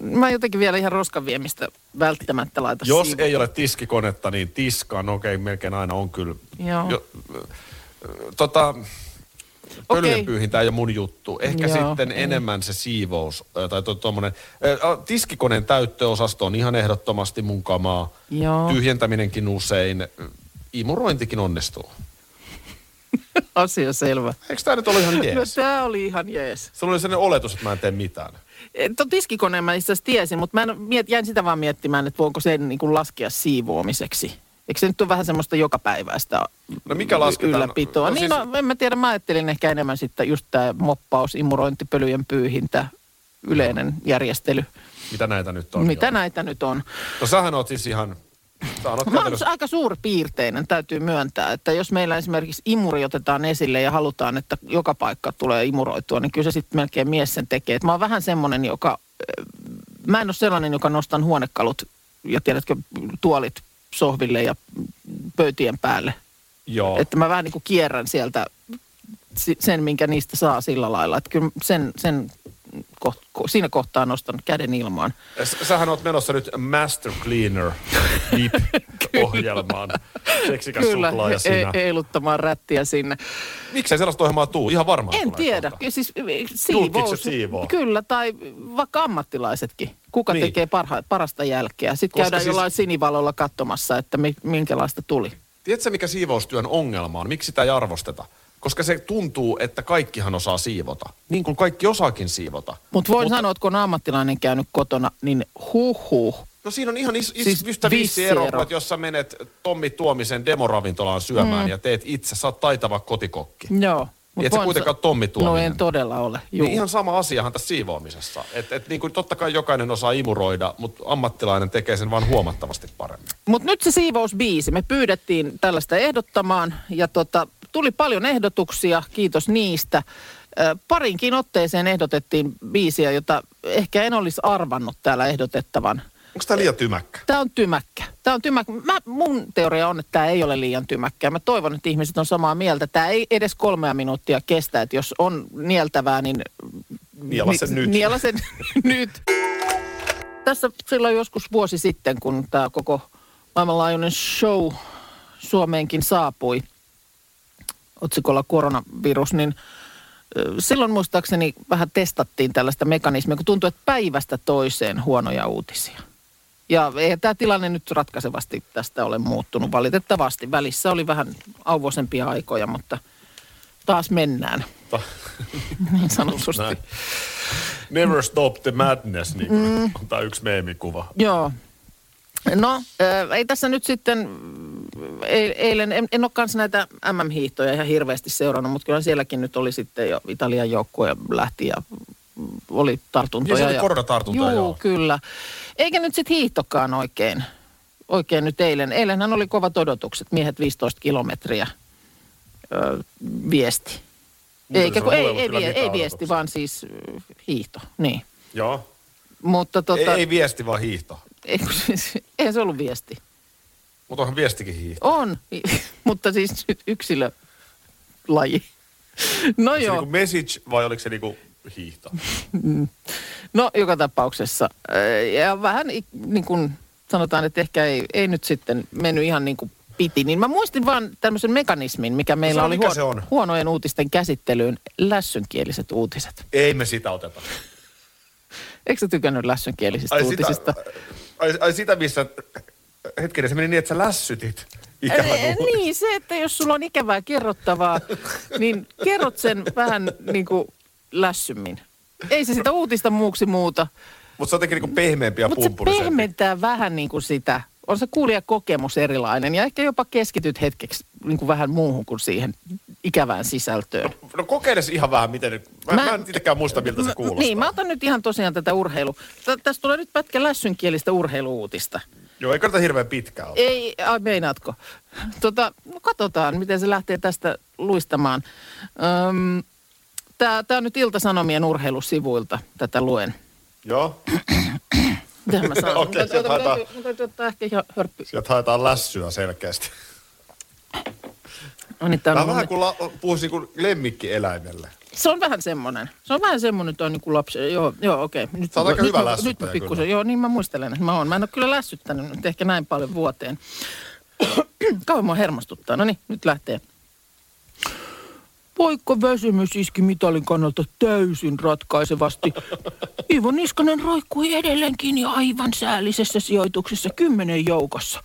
[SPEAKER 2] Mä, jotenkin vielä ihan roskan viemistä välttämättä laita
[SPEAKER 3] Jos
[SPEAKER 2] siivoon.
[SPEAKER 3] ei ole tiskikonetta, niin tiskaan. Okei, melkein aina on kyllä.
[SPEAKER 2] Joo.
[SPEAKER 3] Jo, tota, pölyjen
[SPEAKER 2] Okei.
[SPEAKER 3] pyyhintä ei ole mun juttu. Ehkä
[SPEAKER 2] Joo,
[SPEAKER 3] sitten
[SPEAKER 2] ei.
[SPEAKER 3] enemmän se siivous tai to, tommonen. ö, Tiskikoneen täyttöosasto on ihan ehdottomasti mun kamaa.
[SPEAKER 2] Joo.
[SPEAKER 3] Tyhjentäminenkin usein. Imurointikin onnistuu.
[SPEAKER 2] Asia selvä.
[SPEAKER 3] Eikö tämä nyt ole ihan
[SPEAKER 2] No
[SPEAKER 3] jees?
[SPEAKER 2] tää oli ihan jees.
[SPEAKER 3] Sulla oli sellainen oletus, että mä en tee mitään.
[SPEAKER 2] Tuon tiskikoneen mä itse asiassa tiesin, mutta mä en, miet, jäin sitä vaan miettimään, että voinko sen niin kuin laskea siivoamiseksi. Eikö se nyt ole vähän semmoista jokapäiväistä
[SPEAKER 3] No mikä lasketaan?
[SPEAKER 2] ylläpitoa?
[SPEAKER 3] No
[SPEAKER 2] niin
[SPEAKER 3] siis-
[SPEAKER 2] no, en mä tiedä, mä ajattelin ehkä enemmän sitten just tämä moppaus, imurointi, pölyjen pyyhintä, yleinen järjestely.
[SPEAKER 3] Mitä näitä nyt on?
[SPEAKER 2] Mitä
[SPEAKER 3] Joo.
[SPEAKER 2] näitä nyt on?
[SPEAKER 3] No sähän oot siis ihan...
[SPEAKER 2] Mä oon
[SPEAKER 3] käytännössä-
[SPEAKER 2] aika suurpiirteinen, täytyy myöntää, että jos meillä esimerkiksi imuri otetaan esille ja halutaan, että joka paikka tulee imuroitua, niin kyllä se sitten melkein mies sen tekee. Et mä oon vähän semmoinen, joka, mä en ole sellainen, joka nostan huonekalut ja tiedätkö, tuolit sohville ja pöytien päälle.
[SPEAKER 3] Joo.
[SPEAKER 2] Että mä vähän niin kuin kierrän sieltä si- sen, minkä niistä saa sillä lailla. Että kyllä sen, sen koht, ko- siinä kohtaa nostan käden ilmaan.
[SPEAKER 3] Sähän oot menossa nyt Master Cleaner VIP-ohjelmaan. Seksikäs
[SPEAKER 2] Kyllä, e-
[SPEAKER 3] sinä.
[SPEAKER 2] eiluttamaan rättiä sinne.
[SPEAKER 3] Miksei sellaista ohjelmaa tuu? Ihan varmaan
[SPEAKER 2] En tiedä.
[SPEAKER 3] kohta.
[SPEAKER 2] Siis
[SPEAKER 3] Julkikset
[SPEAKER 2] siivous.
[SPEAKER 3] siivoo.
[SPEAKER 2] Kyllä, tai vaikka ammattilaisetkin. Kuka
[SPEAKER 3] Niin.
[SPEAKER 2] tekee parha, parasta jälkeä. Sitten
[SPEAKER 3] Koska
[SPEAKER 2] käydään
[SPEAKER 3] siis...
[SPEAKER 2] jollain sinivalolla katsomassa, että mi, minkälaista tuli.
[SPEAKER 3] Tiedätkö, mikä siivoustyön ongelma on? Miksi sitä ei arvosteta? Koska se tuntuu, että kaikkihan osaa siivota. Niin kuin kaikki osaakin siivota.
[SPEAKER 2] Mut voin
[SPEAKER 3] Mutta-
[SPEAKER 2] sanoa, että kun on ammattilainen käynyt kotona, niin huh huh.
[SPEAKER 3] No siinä on ihan is, is,
[SPEAKER 2] Siis
[SPEAKER 3] yhtä vissi ero, jos sä menet Tommi Tuomisen demoravintolaan syömään mm. ja teet itse, sä oot taitava kotikokki.
[SPEAKER 2] Joo. Mut
[SPEAKER 3] Et sä kuitenkaan Tommi
[SPEAKER 2] No
[SPEAKER 3] Tuominen.
[SPEAKER 2] en todella ole. Juu.
[SPEAKER 3] Niin ihan sama asiahan tässä siivoamisessa. Että et niin kuin totta kai jokainen osaa imuroida, mutta ammattilainen tekee sen vaan huomattavasti paremmin.
[SPEAKER 2] Mutta nyt se siivousbiisi. Me pyydettiin tällaista ehdottamaan ja tota, tuli paljon ehdotuksia. Kiitos niistä. Parinkin otteeseen ehdotettiin biisiä, jota ehkä en olisi arvannut täällä ehdotettavan.
[SPEAKER 3] Onko tämä liian tymäkkä?
[SPEAKER 2] Tämä on tymäkkä. Tämä on tymäkkä. Mä, mun teoria on, että tämä ei ole liian tymäkkä. Mä toivon, että ihmiset on samaa mieltä. Tämä ei edes kolmea minuuttia kestä. Että jos on nieltävää, niin...
[SPEAKER 3] Niela sen
[SPEAKER 2] ni-
[SPEAKER 3] nyt.
[SPEAKER 2] Niela sen nyt. Tässä silloin joskus vuosi sitten, kun tämä koko maailmanlaajuinen show Suomeenkin saapui otsikolla koronavirus, niin Silloin muistaakseni vähän testattiin tällaista mekanismia, kun tuntui, että päivästä toiseen huonoja uutisia. Ja ei tämä tilanne nyt ratkaisevasti tästä ole muuttunut valitettavasti. Välissä oli vähän auvoisempia aikoja, mutta taas mennään,
[SPEAKER 3] Ta-
[SPEAKER 2] niin sanotusti.
[SPEAKER 3] Näin. Never stop the madness, niin mm. on tämä yksi meemikuva.
[SPEAKER 2] Joo. No, äh, ei tässä nyt sitten, ei- eilen, en, en ole kanssa näitä MM-hiihtoja ihan hirveästi seurannut, mutta kyllä sielläkin nyt oli sitten jo Italian joukkue lähti ja oli tartuntoja.
[SPEAKER 3] Ja siellä oli koronatartuntoja,
[SPEAKER 2] Juu,
[SPEAKER 3] joo.
[SPEAKER 2] kyllä. Eikä nyt sitten hiihtokaan oikein, oikein nyt eilen. Eilenhän oli kovat odotukset, miehet 15 kilometriä ö, viesti. Eikä
[SPEAKER 3] se
[SPEAKER 2] kun, ei,
[SPEAKER 3] ei
[SPEAKER 2] vie, ei viesti, vaan siis hiihto, niin.
[SPEAKER 3] Joo.
[SPEAKER 2] Mutta tota,
[SPEAKER 3] Ei, ei viesti, vaan hiihto.
[SPEAKER 2] Ei, siis, eihän se ollut viesti.
[SPEAKER 3] Mutta onhan viestikin hiihto.
[SPEAKER 2] On, mutta siis yksilölaji. No
[SPEAKER 3] Onko se
[SPEAKER 2] joo,
[SPEAKER 3] niinku message vai oliko se niinku hiihto?
[SPEAKER 2] no joka tapauksessa. Ja vähän niin kuin sanotaan, että ehkä ei, ei nyt sitten mennyt ihan niin kuin piti. Niin mä muistin vaan tämmöisen mekanismin, mikä meillä
[SPEAKER 3] on,
[SPEAKER 2] oli
[SPEAKER 3] mikä se on?
[SPEAKER 2] huonojen uutisten käsittelyyn, lässynkieliset uutiset.
[SPEAKER 3] Ei me sitä oteta.
[SPEAKER 2] Eikö sä tykännyt lässynkielisistä uutisista?
[SPEAKER 3] Sitä, ai, ai sitä, missä... Hetkinen, se meni niin, että sä lässytit uutisen.
[SPEAKER 2] Niin, se, että jos sulla on ikävää kerrottavaa, niin kerrot sen vähän niin kuin lässymmin. Ei se sitä uutista muuksi muuta.
[SPEAKER 3] Mutta se on jotenkin niinku pehmeämpi ja
[SPEAKER 2] Mutta se pehmentää vähän niin kuin sitä. On se kuulijakokemus erilainen ja ehkä jopa keskityt hetkeksi niin kuin vähän muuhun kuin siihen ikävään sisältöön.
[SPEAKER 3] No kokeiles ihan vähän, miten... Mä, mä,
[SPEAKER 2] Mä-
[SPEAKER 3] mä en itsekään muista, miltä se kuulostaa.
[SPEAKER 2] Niin, mä otan nyt ihan tosiaan tätä urheilu. Tä- Tästä tulee nyt pätkä lässynkielistä urheiluutista.
[SPEAKER 3] Joo, ei kannata hirveän pitkään olla.
[SPEAKER 2] Ei, ai meinaatko? Tota, no katsotaan, miten se lähtee tästä luistamaan. Öm, Tämä tää on nyt Ilta-Sanomien urheilusivuilta, tätä luen.
[SPEAKER 3] Joo,
[SPEAKER 2] Mitähän mä sanon?
[SPEAKER 3] Okei,
[SPEAKER 2] Mun täytyy-
[SPEAKER 3] sieltä haetaan-
[SPEAKER 2] mun täytyy ottaa ehkä ihan hörppy.
[SPEAKER 3] sieltä haetaan lässyä selkeästi.
[SPEAKER 2] No niin, on
[SPEAKER 3] Tämä on vähän kuin la, puhuisi kuin lemmikkieläimelle.
[SPEAKER 2] Se on vähän semmoinen. Se on vähän semmoinen toi niinku lapsi. Joo, joo okei. Nyt,
[SPEAKER 3] Sä oot aika
[SPEAKER 2] nyt,
[SPEAKER 3] hyvä
[SPEAKER 2] mä- Nyt
[SPEAKER 3] lässyttäjä
[SPEAKER 2] mä pikkusen,
[SPEAKER 3] kyllä.
[SPEAKER 2] joo niin mä muistelen, että mä oon. Mä en ole kyllä lässyttänyt nyt ehkä näin paljon vuoteen. Kauan mua hermostuttaa. No niin, nyt lähtee. Vaikka väsymys iski mitalin kannalta täysin ratkaisevasti, Iivo Niskanen roikkui edelleenkin ja aivan säällisessä sijoituksessa kymmenen joukossa.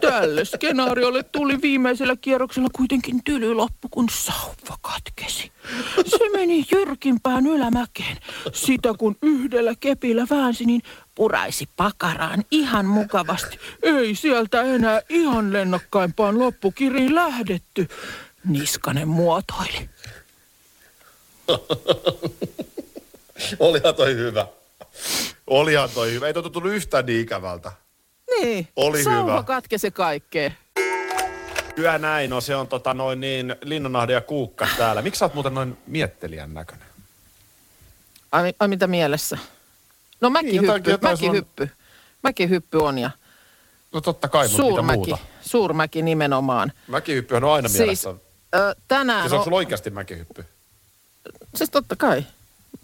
[SPEAKER 2] Tälle skenaariolle tuli viimeisellä kierroksella kuitenkin tyly loppu, kun sauva katkesi. Se meni jyrkimpään ylämäkeen. Sitä kun yhdellä kepillä väänsi, niin puraisi pakaraan ihan mukavasti. Ei sieltä enää ihan lennokkaimpaan loppukiriin lähdetty. Niskanen muotoili.
[SPEAKER 3] Olihan toi hyvä. Olihan toi hyvä. Ei toi tullut yhtään niin ikävältä.
[SPEAKER 2] Niin,
[SPEAKER 3] Oli
[SPEAKER 2] sauva
[SPEAKER 3] hyvä.
[SPEAKER 2] katkesi kaikkea.
[SPEAKER 3] Kyllä näin, no se on tota noin niin Linnanahde ja Kuukka täällä. Miksi sä oot muuten noin miettelijän näköinen?
[SPEAKER 2] Ai, ai mitä mielessä? No
[SPEAKER 3] Niin, jotain-
[SPEAKER 2] mäkihyppy,
[SPEAKER 3] jotain sulla on-
[SPEAKER 2] mäkihyppy. Mäkihyppy on ja
[SPEAKER 3] No totta kai, mutta mitä
[SPEAKER 2] suurmäki,
[SPEAKER 3] muuta?
[SPEAKER 2] suurmäki nimenomaan.
[SPEAKER 3] Mäkihyppyhän on aina
[SPEAKER 2] Siis
[SPEAKER 3] mielessä.
[SPEAKER 2] Ö, tänään,
[SPEAKER 3] Siis
[SPEAKER 2] on,
[SPEAKER 3] onko sulla oikeasti mäkihyppy?
[SPEAKER 2] siis totta kai.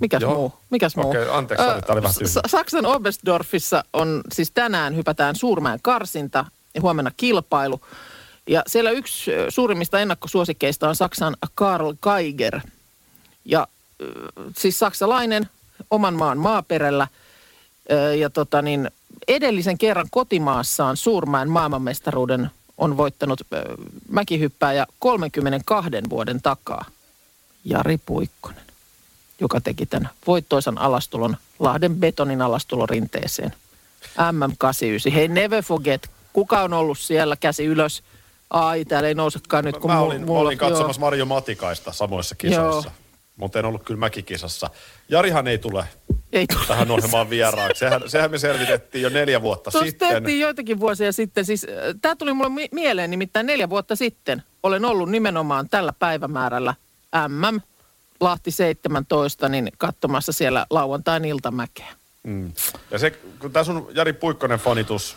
[SPEAKER 2] Mikäs
[SPEAKER 3] Joo.
[SPEAKER 2] muu? Mikäs muu?
[SPEAKER 3] Okei, anteeksi, sori, tää oli vähän
[SPEAKER 2] Ö, Saksan Oberstdorfissa on siis tänään hypätään Suurmäen karsinta ja huomenna kilpailu. Ja siellä yksi ö, suurimmista ennakkosuosikeista on Saksan Karl Geiger. Ja ö, siis saksalainen oman maan maaperällä. Ö, Ja tota niin, edellisen kerran kotimaassaan Suurmäen maailmanmestaruuden on voittanut mäkihyppääjä 32 vuoden takaa. Jari Puikkonen, joka teki tämän voittoisan alastulon Lahden betonin alastulorinteeseen. MM89. Hei, never forget. Kuka on ollut siellä? Käsi ylös. Ai, täällä ei nousekaan nyt, kun
[SPEAKER 3] mä
[SPEAKER 2] mu-
[SPEAKER 3] olin, mä
[SPEAKER 2] mulla-
[SPEAKER 3] olin katsomassa Marjo Matikaista samoissa kisoissa.
[SPEAKER 2] Joo.
[SPEAKER 3] Mutta en ollut kyllä mäkikisassa. Jarihan ei tule
[SPEAKER 2] Ei tule.
[SPEAKER 3] tähän ohjelmaan vieraaksi. Sehän, sehän me selvitettiin jo neljä vuotta
[SPEAKER 2] Se
[SPEAKER 3] sitten.
[SPEAKER 2] tehtiin joitakin vuosia sitten. Siis, tämä tuli mulle mi- mieleen nimittäin neljä vuotta sitten. Olen ollut nimenomaan tällä päivämäärällä MM Lahti 17, niin katsomassa siellä lauantain iltamäkeä.
[SPEAKER 3] Mm. Ja se, kun tämä sun Jari Puikkonen fanitus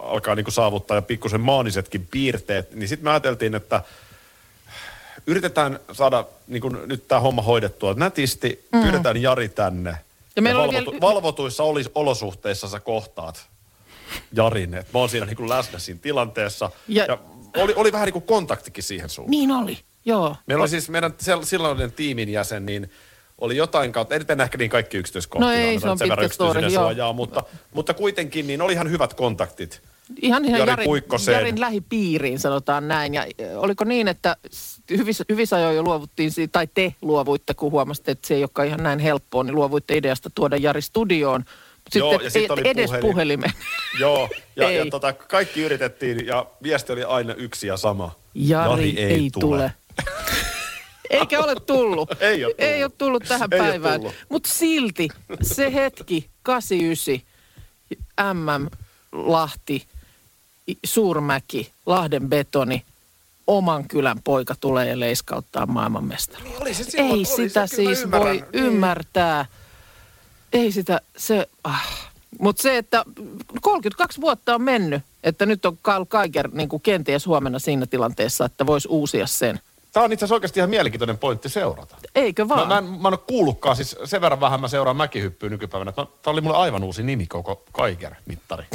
[SPEAKER 3] alkaa niinku saavuttaa ja pikkusen maanisetkin piirteet, niin sitten me ajateltiin, että yritetään saada niinku nyt tämä homma hoidettua nätisti, mm. pyydetään Jari tänne. Ja, ja
[SPEAKER 2] meillä oli
[SPEAKER 3] valvotu,
[SPEAKER 2] vielä-
[SPEAKER 3] valvotuissa olis, olosuhteissa sä kohtaat Jarin, että mä oon siinä niinku läsnä siinä tilanteessa. Ja,
[SPEAKER 2] Ja-
[SPEAKER 3] oli, oli vähän niin kuin kontaktikin siihen suuntaan.
[SPEAKER 2] Niin oli. Joo.
[SPEAKER 3] Meillä oli siis meidän silloinen tiimin jäsen, niin oli jotain kautta, en ehkä niin kaikki yksityiskohtia,
[SPEAKER 2] No ei,
[SPEAKER 3] on,
[SPEAKER 2] se on pitkä story,
[SPEAKER 3] suojaa, mutta, mutta kuitenkin niin oli ihan hyvät kontaktit.
[SPEAKER 2] Ihan ihan
[SPEAKER 3] Jari
[SPEAKER 2] Jarin,
[SPEAKER 3] Puikkoseen.
[SPEAKER 2] Jarin lähipiiriin sanotaan näin. Ja oliko niin, että hyvissä, hyvissä ajoin jo luovuttiin siitä, tai te luovuitte, kun huomasitte, että se ei olekaan ihan näin helppoa, niin luovuitte ideasta tuoda Jari studioon. Mut
[SPEAKER 3] Joo,
[SPEAKER 2] sitten
[SPEAKER 3] ja sit oli
[SPEAKER 2] edes
[SPEAKER 3] puhelin.
[SPEAKER 2] puhelimeen.
[SPEAKER 3] Joo, ja, ja tota, kaikki yritettiin ja viesti oli aina yksi ja sama.
[SPEAKER 2] Jari, ei, ei tule. Eikä ole tullut.
[SPEAKER 3] Ei ole tullut.
[SPEAKER 2] Ei ole tullut tähän
[SPEAKER 3] Ei
[SPEAKER 2] päivään. Mutta silti se hetki, 89, MM, Lahti, Suurmäki, Lahden betoni, oman kylän poika tulee ja leiskauttaa maailmanmestari.
[SPEAKER 3] Niin oli se silloin,
[SPEAKER 2] Ei
[SPEAKER 3] oli
[SPEAKER 2] sitä
[SPEAKER 3] se,
[SPEAKER 2] siis
[SPEAKER 3] ymmärrän.
[SPEAKER 2] voi
[SPEAKER 3] Niin.
[SPEAKER 2] ymmärtää. Ei sitä, se... Ah. Mutta se, että 32 vuotta on mennyt, että nyt on Karl Geiger niin kuin kenties huomenna siinä tilanteessa, että voisi uusia sen.
[SPEAKER 3] Tämä on itse asiassa oikeasti ihan mielenkiintoinen pointti seurata.
[SPEAKER 2] Eikö
[SPEAKER 3] Mä,
[SPEAKER 2] vaan?
[SPEAKER 3] mä, en, mä en ole kuullutkaan, siis sen verran vähän mä seuraan mäkihyppyä nykypäivänä. Tämä oli mulle aivan uusi nimi, koko Kaiker-mittari.